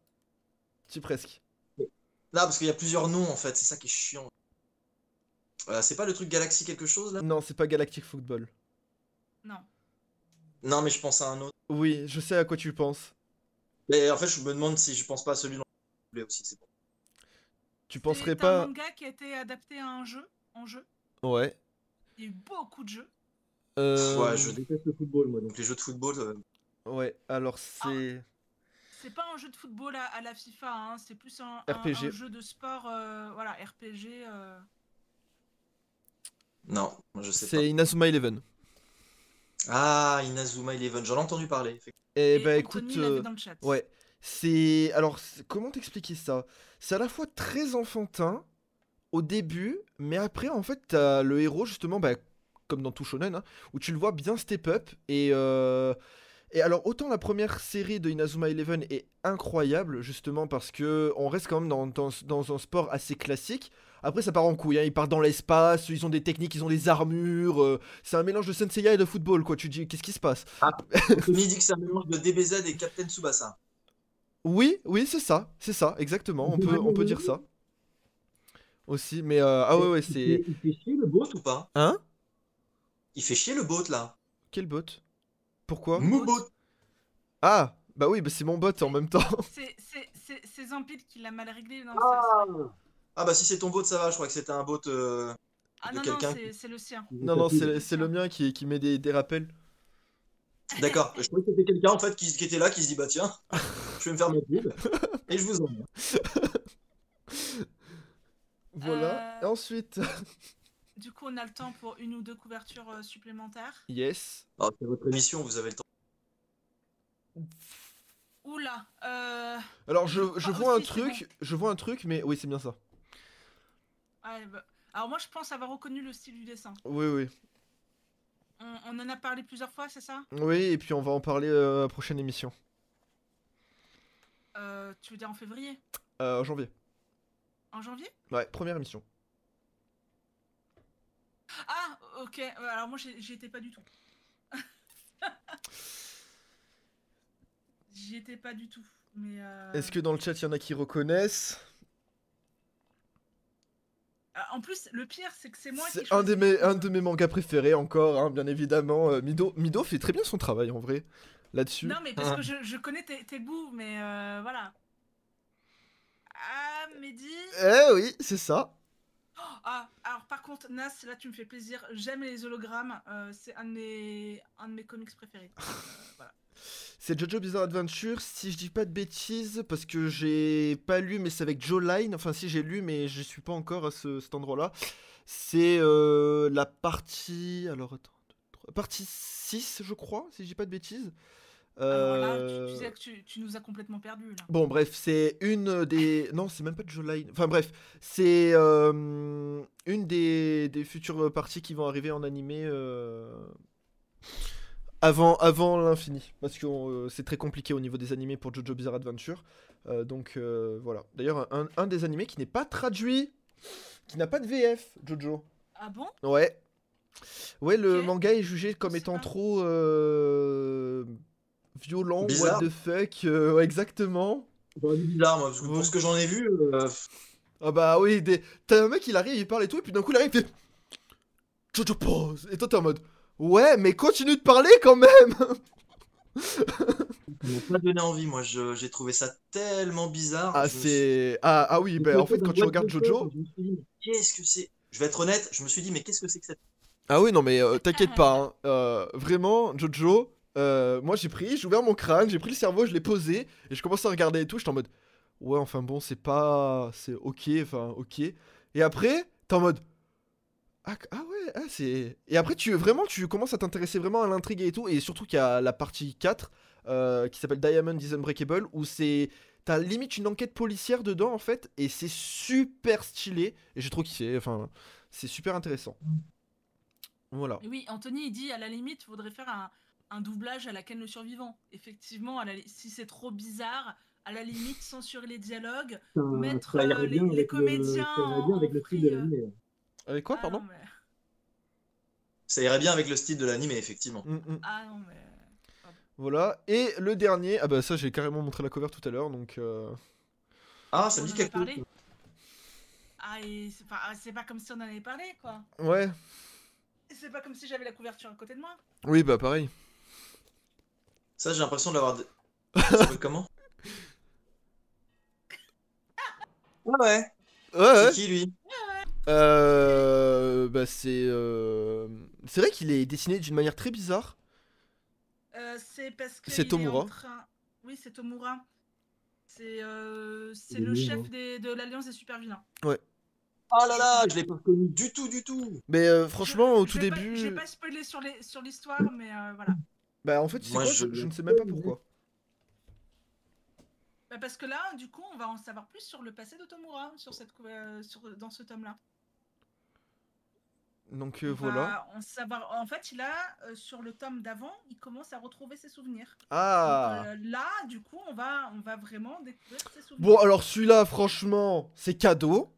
tu presque Non, parce qu'il y a plusieurs noms en fait. C'est ça qui est chiant. Euh, c'est pas le truc Galaxy quelque chose là? Non c'est pas Galactic Football Non. Non, mais je pense à un autre. oui je sais à quoi tu penses Mais en fait, je me demande si je pense pas à celui dont je voulais aussi. C'est bon. tu penserais C'est pas un manga qui a été adapté à un jeu, en jeu. ouais Il y a eu beaucoup de jeux. euh... Ouais, je déteste le football moi. Donc les jeux de football. euh, ouais alors c'est C'est pas un jeu de football à, à la FIFA, hein, c'est plus un, un- RPG. un jeu de sport, euh, voilà, RPG. euh. Non, je sais pas. c'est Inazuma Eleven Ah, Inazuma Eleven, j'en ai entendu parler. Eh Et bah Anthony écoute, euh, dans le chat. ouais, c'est... Alors, comment t'expliquer ça? C'est à la fois très enfantin au début, mais après, en fait, t'as le héros, justement, bah, comme dans tout shonen, hein, où tu le vois bien step up, et, euh, Et alors, autant la première série de Inazuma Eleven est incroyable, justement parce que on reste quand même dans, dans- dans un sport assez classique. Après, ça part en couille, hein, ils partent dans l'espace, ils ont des techniques, ils ont des armures. euh, c'est un mélange de Senseiya et de football, quoi. Tu te dis, qu'est-ce qui se passe? Tony dit que c'est un mélange de DBZ et Captain Tsubasa. Oui, oui, c'est ça, c'est ça, exactement. On peut, on peut dire ça. Aussi, mais euh, ah ouais, ouais, Il fait- c'est. Il fait chier le bot ou pas? Hein? Il fait chier le bot là. Quel bot? Pourquoi? Moobot. Ah, bah oui, bah c'est mon bot en même temps. C'est- C'est c'est- c'est Zampid qui l'a mal réglé. Non, Ah. Ah bah si c'est ton bot ça va, je crois que c'était un bot. euh, ah de non, non, quelqu'un c'est c'est le sien. Non, non, c'est c'est le mien qui, qui met des, des rappels. D'accord, je croyais que c'était quelqu'un en fait qui, qui était là, qui se dit bah tiens, je vais me faire ma pub et je vous emmène. Voilà. Euh. Et ensuite, Du coup, on a le temps pour une ou deux couvertures euh, supplémentaires. yes. Ah, c'est votre émission, vous avez le temps. Oula. Euh... Alors je, je Ah, vois un aussi, truc, je vois un truc, mais oui, c'est bien ça. Ouais, bah, Alors moi, je pense avoir reconnu le style du dessin. Oui, oui. On, on en a parlé plusieurs fois, c'est ça? Oui, et puis on va en parler euh, à la prochaine émission. Euh, Tu veux dire en février? Euh, en janvier. En janvier? Ouais, première émission. Ah, ok. Alors moi, j'y étais pas du tout. J'y étais pas du tout. Mais euh, Est-ce que dans le chat, il y en a qui reconnaissent? En plus, le pire, c'est que c'est moi qui C'est un, des choisis mes, un de mes mangas préférés encore, hein, bien évidemment. Euh, Mido, Mido fait très bien son travail en vrai, là-dessus. Non, mais parce Ah. que je, je connais tes, tes goûts, mais euh, voilà. Ah, Mehdi. Eh oui, c'est ça. Ah, alors par contre, Nas, là tu me fais plaisir. J'aime les hologrammes. euh, c'est un de mes, un de mes comics préférés. Euh, voilà. C'est Jojo Bizarre Adventure, si je dis pas de bêtises, parce que j'ai pas lu, mais c'est avec Joe Line. Enfin, si j'ai lu, mais je suis pas encore à ce, cet endroit-là. C'est euh, la partie. Alors, attends. Partie 6, je crois, si je dis pas de bêtises. Tu, Euh, tu nous as complètement perdus là. Bon, bref, c'est une des. Non, c'est même pas de Joe Line. Enfin, bref, c'est euh, une des, des futures parties qui vont arriver en animé euh, avant, avant l'infini. Parce que euh, c'est très compliqué au niveau des animés pour Jojo Bizarre Adventure. Euh, donc euh, voilà. D'ailleurs, un, un des animés qui n'est pas traduit, qui n'a pas de VF, Jojo. Ah bon? Ouais. Ouais, le manga est jugé comme étant pas. trop euh, violent, Bizarre. what the fuck, euh, ouais, exactement. J'aurais dit bizarre moi, parce que Ouais. pour ce que j'en ai vu, euh, Ah bah oui, des... t'as un mec, il arrive, il parle et tout, et puis d'un coup, il arrive, il fait... Jojo pause Et toi, t'es en mode... Ouais, mais continue de parler quand même ça m'a pas donné envie. Moi, je- j'ai trouvé ça tellement bizarre. Ah, Je me suis- c'est... Ah, ah oui, bah en fait, quand tu regardes Jojo... fuck, je me suis dit, mais Qu'est-ce que c'est? Je vais être honnête, je me suis dit, mais qu'est-ce que c'est que cette. Ah oui, non, mais euh, t'inquiète pas, hein. Euh, vraiment, Jojo... euh, moi j'ai pris, j'ai ouvert mon crâne, j'ai pris le cerveau, je l'ai posé, et je commence à regarder et tout, j'étais en mode... Ouais, enfin bon, c'est pas... C'est ok, enfin, ok. Et après, t'es en mode... Ah, ah ouais, ah, c'est... Et après, tu vraiment, tu commences à t'intéresser vraiment à l'intrigue et tout, et surtout qu'il y a la partie 4, euh, qui s'appelle Diamond is Unbreakable, où c'est... T'as limite une enquête policière dedans, en fait, et c'est super stylé, et j'ai trop kiffé, enfin, c'est super intéressant. Voilà. Et Oui, Anthony, il dit à la limite, il faudrait faire un, un doublage à la Ken le survivant. Effectivement, à la li- si c'est trop bizarre, à la limite, censurer les dialogues. Mettre, euh, les- avec le- comédiens ça irait bien en- avec le style de l'animé. Avec quoi, Ah pardon non, mais... Ça irait bien avec le style de l'animé, effectivement. Mm, mm. Ah non, mais... Voilà. Et le dernier, ah bah ça j'ai carrément montré la cover tout à l'heure, donc... euh, Ah, ça me dit quelque chose. Ah, et c'est pas, c'est pas comme si on en avait parlé, quoi. Ouais. C'est pas comme si j'avais la couverture à côté de moi. Oui, bah pareil. Ça, j'ai l'impression de l'avoir. Comment? Ah ouais. Ouais, C'est ouais. qui lui? Euh... Bah c'est... euh, C'est vrai qu'il est dessiné d'une manière très bizarre. Euh, c'est parce que. C'est Tomura. train- Oui, c'est Tomura. C'est euh, c'est le chef des- de l'Alliance des super vilains. Oh là là, je l'ai pas reconnu du tout, du tout. Mais euh, franchement, au Je tout début... Je vais pas spoiler sur les- sur l'histoire, mais euh, voilà. Bah en fait, Moi, quoi? je je... ne sais même pas pourquoi. Bah, parce que là, du coup, on va en savoir plus sur le passé de Tomura sur cette, euh, sur, dans ce tome-là. Donc euh, On voilà. va en savoir. En fait, il a euh, sur le tome d'avant, il commence à retrouver ses souvenirs. Donc, Ah euh, là, du coup, on va, on va vraiment découvrir ses souvenirs. Bon, alors celui-là, franchement, c'est cadeau.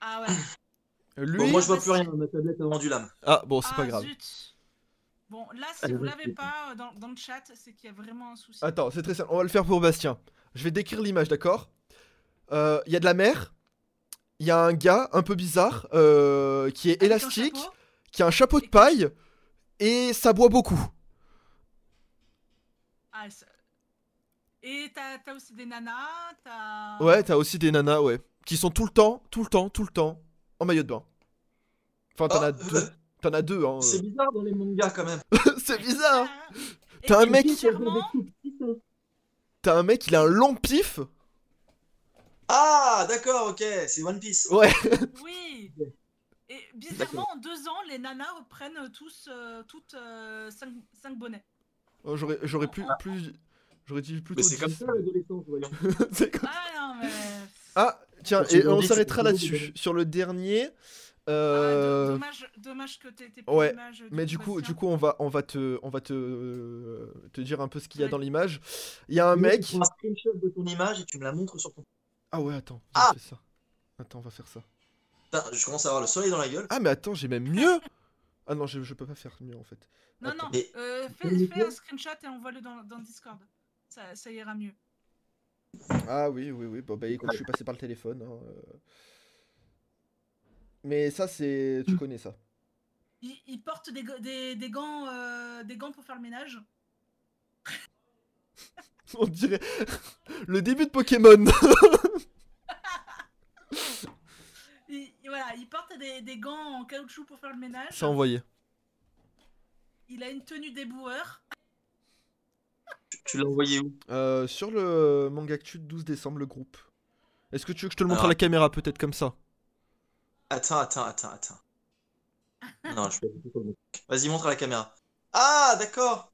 Ah ouais. Lui? Bon, moi je vois bah, plus rien, ma tablette a vendu l'âme. Ah, bon, c'est ah, pas grave. zut. Bon, là, si Allez, vous l'avez pas euh, dans, dans le chat, c'est qu'il y a vraiment un souci. Attends, c'est très simple. On va le faire pour Bastien. Je vais décrire l'image, d'accord? Euh, Il y a de la mer. Il y a un gars un peu bizarre euh, qui est Avec élastique, qui a un chapeau de paille et ça boit beaucoup. Ah, ça- Et t'as aussi des nanas, t'as. Ouais, t'as aussi des nanas, ouais, qui sont tout le temps, tout le temps, tout le temps en maillot de bain. Enfin, t'en Ah, as deux. T'en as deux, hein. C'est bizarre dans les mangas quand même. c'est bizarre. T'as un mec- T'as un mec, il a un long pif. Ah, d'accord, ok, c'est One Piece. Ouais. Oui. Et bizarrement, en deux ans, les nanas reprennent tous, euh, toutes 5 bonnets. Oh, J'aurais, j'aurais plus, plus, j'aurais dit plutôt. Mais c'est comme 10. ça l'adolescence, voyons. C'est comme- Ah non, mais. Ah, tiens, et on s'arrêtera là-dessus. Sur le dernier. Ah, euh, do- dommage, dommage que t'aies tes ouais, images. Mais du coup, du coup, on va, on va te, on va te, euh, te dire un peu ce qu'il y a Ouais. dans l'image. Il y a un mec. Tu prends un screenshot de ton image et tu me la montres sur ton. Ah ouais, attends. Ah on fait ça. Attends, on va faire ça. Putain, je commence à avoir le soleil dans la gueule. Ah mais attends, j'ai même mieux. Ah non, je, je peux pas faire mieux en fait. Non, Attends. non, euh, fais, fais un screenshot et envoie-le dans, dans Discord. Ça, ça ira mieux. Ah oui, oui, oui. Bon bah écoute, je suis passé par le téléphone. hein, euh. Mais ça, c'est, tu connais ça. Il, il porte des, des, des gants, euh, des gants pour faire le ménage. On dirait le début de Pokémon. Il, il- voilà, il porte des, des gants en caoutchouc pour faire le ménage. C'est envoyé. Il a une tenue déboueur. Tu, tu l'as envoyé où? Euh, sur le manga Actu de 12 décembre, le groupe. Est-ce que tu veux que je te le montre Alors- à la caméra, peut-être comme ça? Attends, attends, attends, attends. Non, je montrer. Vas-y, montre à la caméra. Ah, d'accord.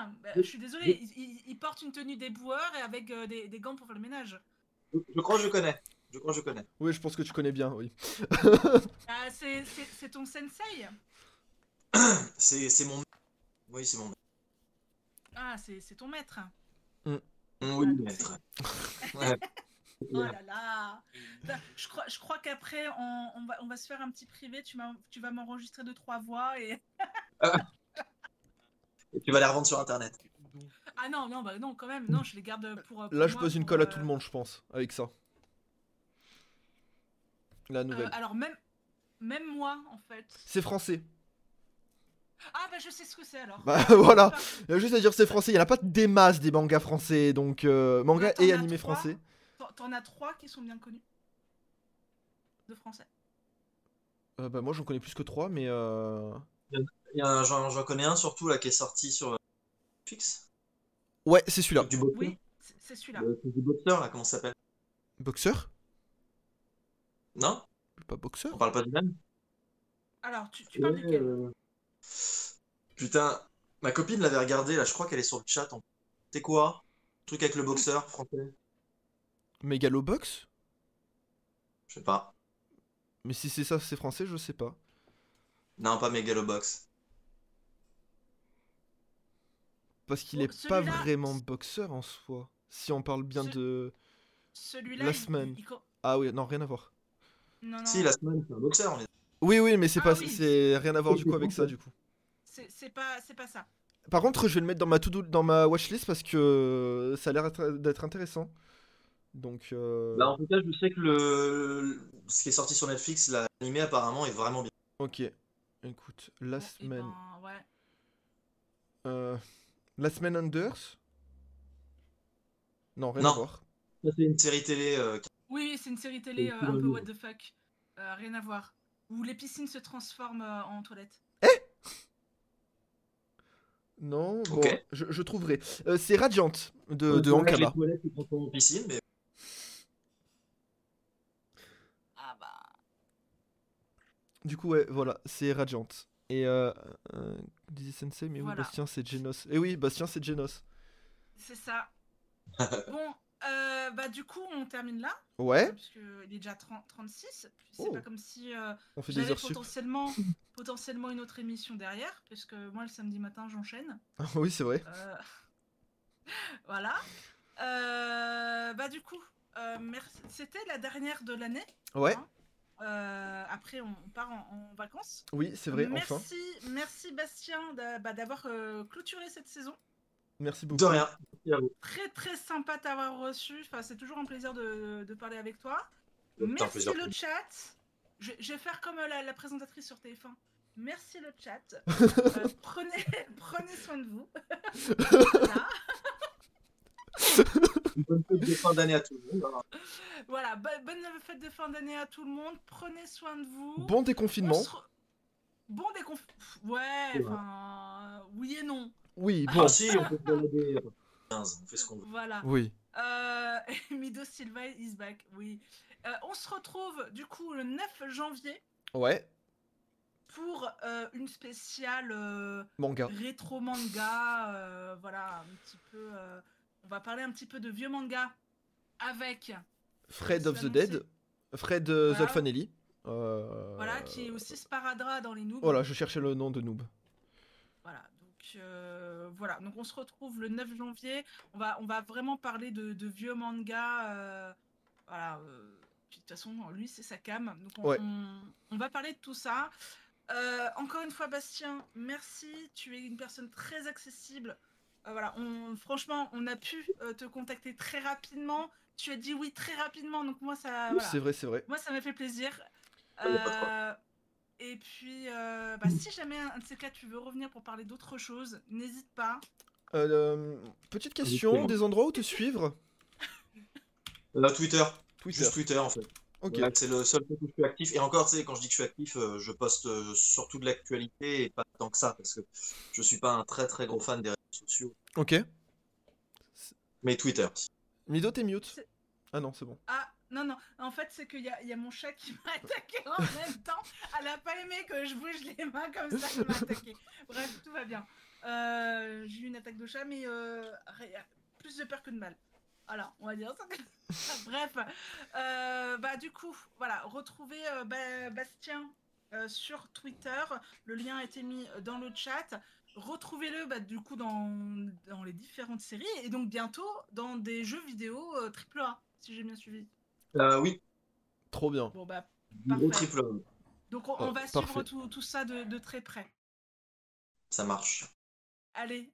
Voilà, bah, Je- suis désolée, il, il- il porte une tenue déboueur et avec euh, des, des gants pour faire le ménage. Je, crois que je connais. Je crois que je connais. Oui, je pense que tu connais bien, oui. Ah, c'est ton sensei C'est mon. Oui, c'est mon. Ah, c'est ton maître. Oui, Ah, maître. Ouais. Oh là là Bah, Je crois, je crois qu'après, on, on va, on va se faire un petit privé. Tu, tu vas m'enregistrer deux, trois voix. Et... Et tu vas les revendre sur internet. Ah non, non, bah non, quand même. Non, je les garde pour. pour Là, je moi, pose une pour, colle à euh, tout le monde, je pense, avec ça. La euh, nouvelle. alors, même, même moi, en fait. C'est français. Ah, bah je sais ce que c'est alors. Bah voilà. Il y a juste à dire c'est français. Il n'y en a pas des masses des mangas français, donc euh, manga et animé trois. français. T'en- as trois qui sont bien connus. De français. Euh, bah moi j'en connais plus que trois, mais euh... Il y a un- J'en connais un surtout là qui est sorti sur euh, Netflix. ouais, c'est celui-là. Du boxeur. Oui, c'est- celui-là. Truc du boxeur là, comment ça s'appelle? Boxeur? Non? Pas boxeur? On parle pas du même? Alors, tu, tu parles Ouais, duquel? euh, Putain, ma copine l'avait regardé là, je crois qu'elle est sur le chat. en- C'est quoi? Le truc avec le boxeur français Megalobox? Je sais pas. Mais si c'est ça, c'est français, je sais pas. Non, pas Megalobox. Parce qu'il Bon, est pas vraiment boxeur en soi. Si on parle bien Ce- de. Celui-là. La semaine. il- Ah oui, non, rien à voir. Non, non. Si, la semaine, c'est un boxeur. On est... Oui, oui, mais c'est Ah pas, oui. c'est rien à voir du coup avec ça, du coup. C'est pas, c'est pas ça. Par contre, je vais le mettre dans ma to dans ma watchlist parce que ça a l'air être- d'être intéressant. Donc, euh, Là, en tout cas, je sais que le... ce qui est sorti sur Netflix, l'animé apparemment est vraiment bien. ok. Écoute, la eh semaine, ben, ouais. euh, la semaine Unders. Non, rien Non. à voir. Ça, c'est une série télé. euh, Oui, c'est une série télé euh, un peu what the fuck. Euh, rien à voir. Où les piscines se transforment euh, en toilettes. Non, bon, Ok. je, je trouverai. Euh, c'est Radiant de, de transforment en piscine, mais Ah bah. Du coup, ouais, voilà, c'est Radiant. Et euh, euh, Dizzy Sensei, mais Voilà. oui, Bastien, c'est Genos. Et oui, Bastien, c'est Genos. C'est ça. bon, euh, bah du coup, on termine là, Ouais, puisque il est déjà 30 36. Puis c'est Oh. pas comme si euh, on fait des heures potentiellement, potentiellement une autre émission derrière, puisque moi le samedi matin j'enchaîne. Ah oui, c'est vrai. Euh, voilà. Euh, bah du coup, euh, merci. C'était la dernière de l'année. Ouais, hein. Après, on, part en, en vacances. oui, c'est vrai, merci, enfin. merci Bastien bah, d'avoir euh, clôturé cette saison. Merci beaucoup. De rien. Très très sympa de t'avoir reçu. Enfin, c'est toujours un plaisir de, de parler avec toi. Merci le chat. Je, je vais faire comme euh, la, la présentatrice sur TF1. Merci le chat. Euh, prenez, prenez soin de vous. bonne fête de fin d'année à tout le monde. hein. Voilà, bo- bonne fête de fin d'année à tout le monde. Prenez soin de vous. Bon On déconfinement. re- Bon déconf... Ouais, enfin... Oui et non. Oui, bon. Ah si, on peut se balader. 15, on fait ce qu'on veut. Voilà. Oui. Euh... Mido Silva is back, oui. Euh, on se retrouve du coup le 9 janvier Ouais, pour euh, une spéciale euh, manga. rétro manga. euh, voilà, un petit peu... On va parler un petit peu de vieux manga avec... Fred of the. Dead. Fred euh, Voilà. Zolfanelli. Euh, Voilà, qui est aussi Sparadra dans les noobs. Voilà, je cherchais le nom de noob. Voilà, donc euh, voilà, donc on se retrouve le 9 janvier. On va, on va vraiment parler de, de vieux mangas. euh, voilà, de toute façon, lui, c'est sa cam. Donc on, Ouais. on, on va parler de tout ça. Encore une fois, Bastien, merci. Tu es une personne très accessible. Euh, voilà, on, franchement, on a pu euh, te contacter très rapidement. Tu as dit oui très rapidement, donc moi, ça. Voilà. c'est vrai, c'est vrai. Moi, ça m'a fait plaisir. Ouais, y a pas de problème. Euh, et puis, euh, bah, si jamais un de ces cas, tu veux revenir pour parler d'autre chose, n'hésite pas. Euh, petite question, des endroits où te suivre? Là, Twitter. Twitter. Juste Twitter en fait. Ok. Voilà, c'est le seul truc où je suis actif. Et encore, tu sais, quand je dis que je suis actif, je poste surtout de l'actualité et pas tant que ça, parce que je suis pas un très très gros fan des réseaux sociaux. Ok. Mais Twitter. Mido, t'es mute. Ah non, c'est bon. Ah, non, non, en fait, c'est qu'il y y a mon chat qui m'a attaqué en même temps. Elle a pas aimé que je bouge les mains comme ça, elle m'a attaqué. Bref, tout va bien. Euh, J'ai eu une attaque de chat, mais euh, plus de peur que de mal. Voilà, on va dire ça. Bref, euh, bah du coup, voilà, retrouvez euh, Ba- Bastien euh, sur Twitter. Le lien a été mis dans le chat. Retrouvez-le bah, du coup dans, dans les différentes séries et donc bientôt dans des jeux vidéo euh, AAA, si j'ai bien suivi. Euh, oui, Trop bien. Bon bah triple. A. donc on, Oh, on va suivre tout, tout ça de, de très près. Ça marche. Allez.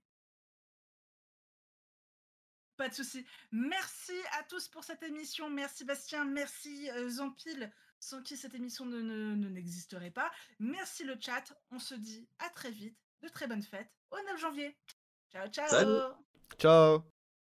Pas de souci. Merci à tous pour cette émission. Merci Bastien, merci euh, Zampil, sans qui cette émission ne, ne- ne- n'existerait pas. Merci le chat. On se dit à très vite. De très bonnes fêtes au 9 janvier. Ciao ciao. Salut. Ciao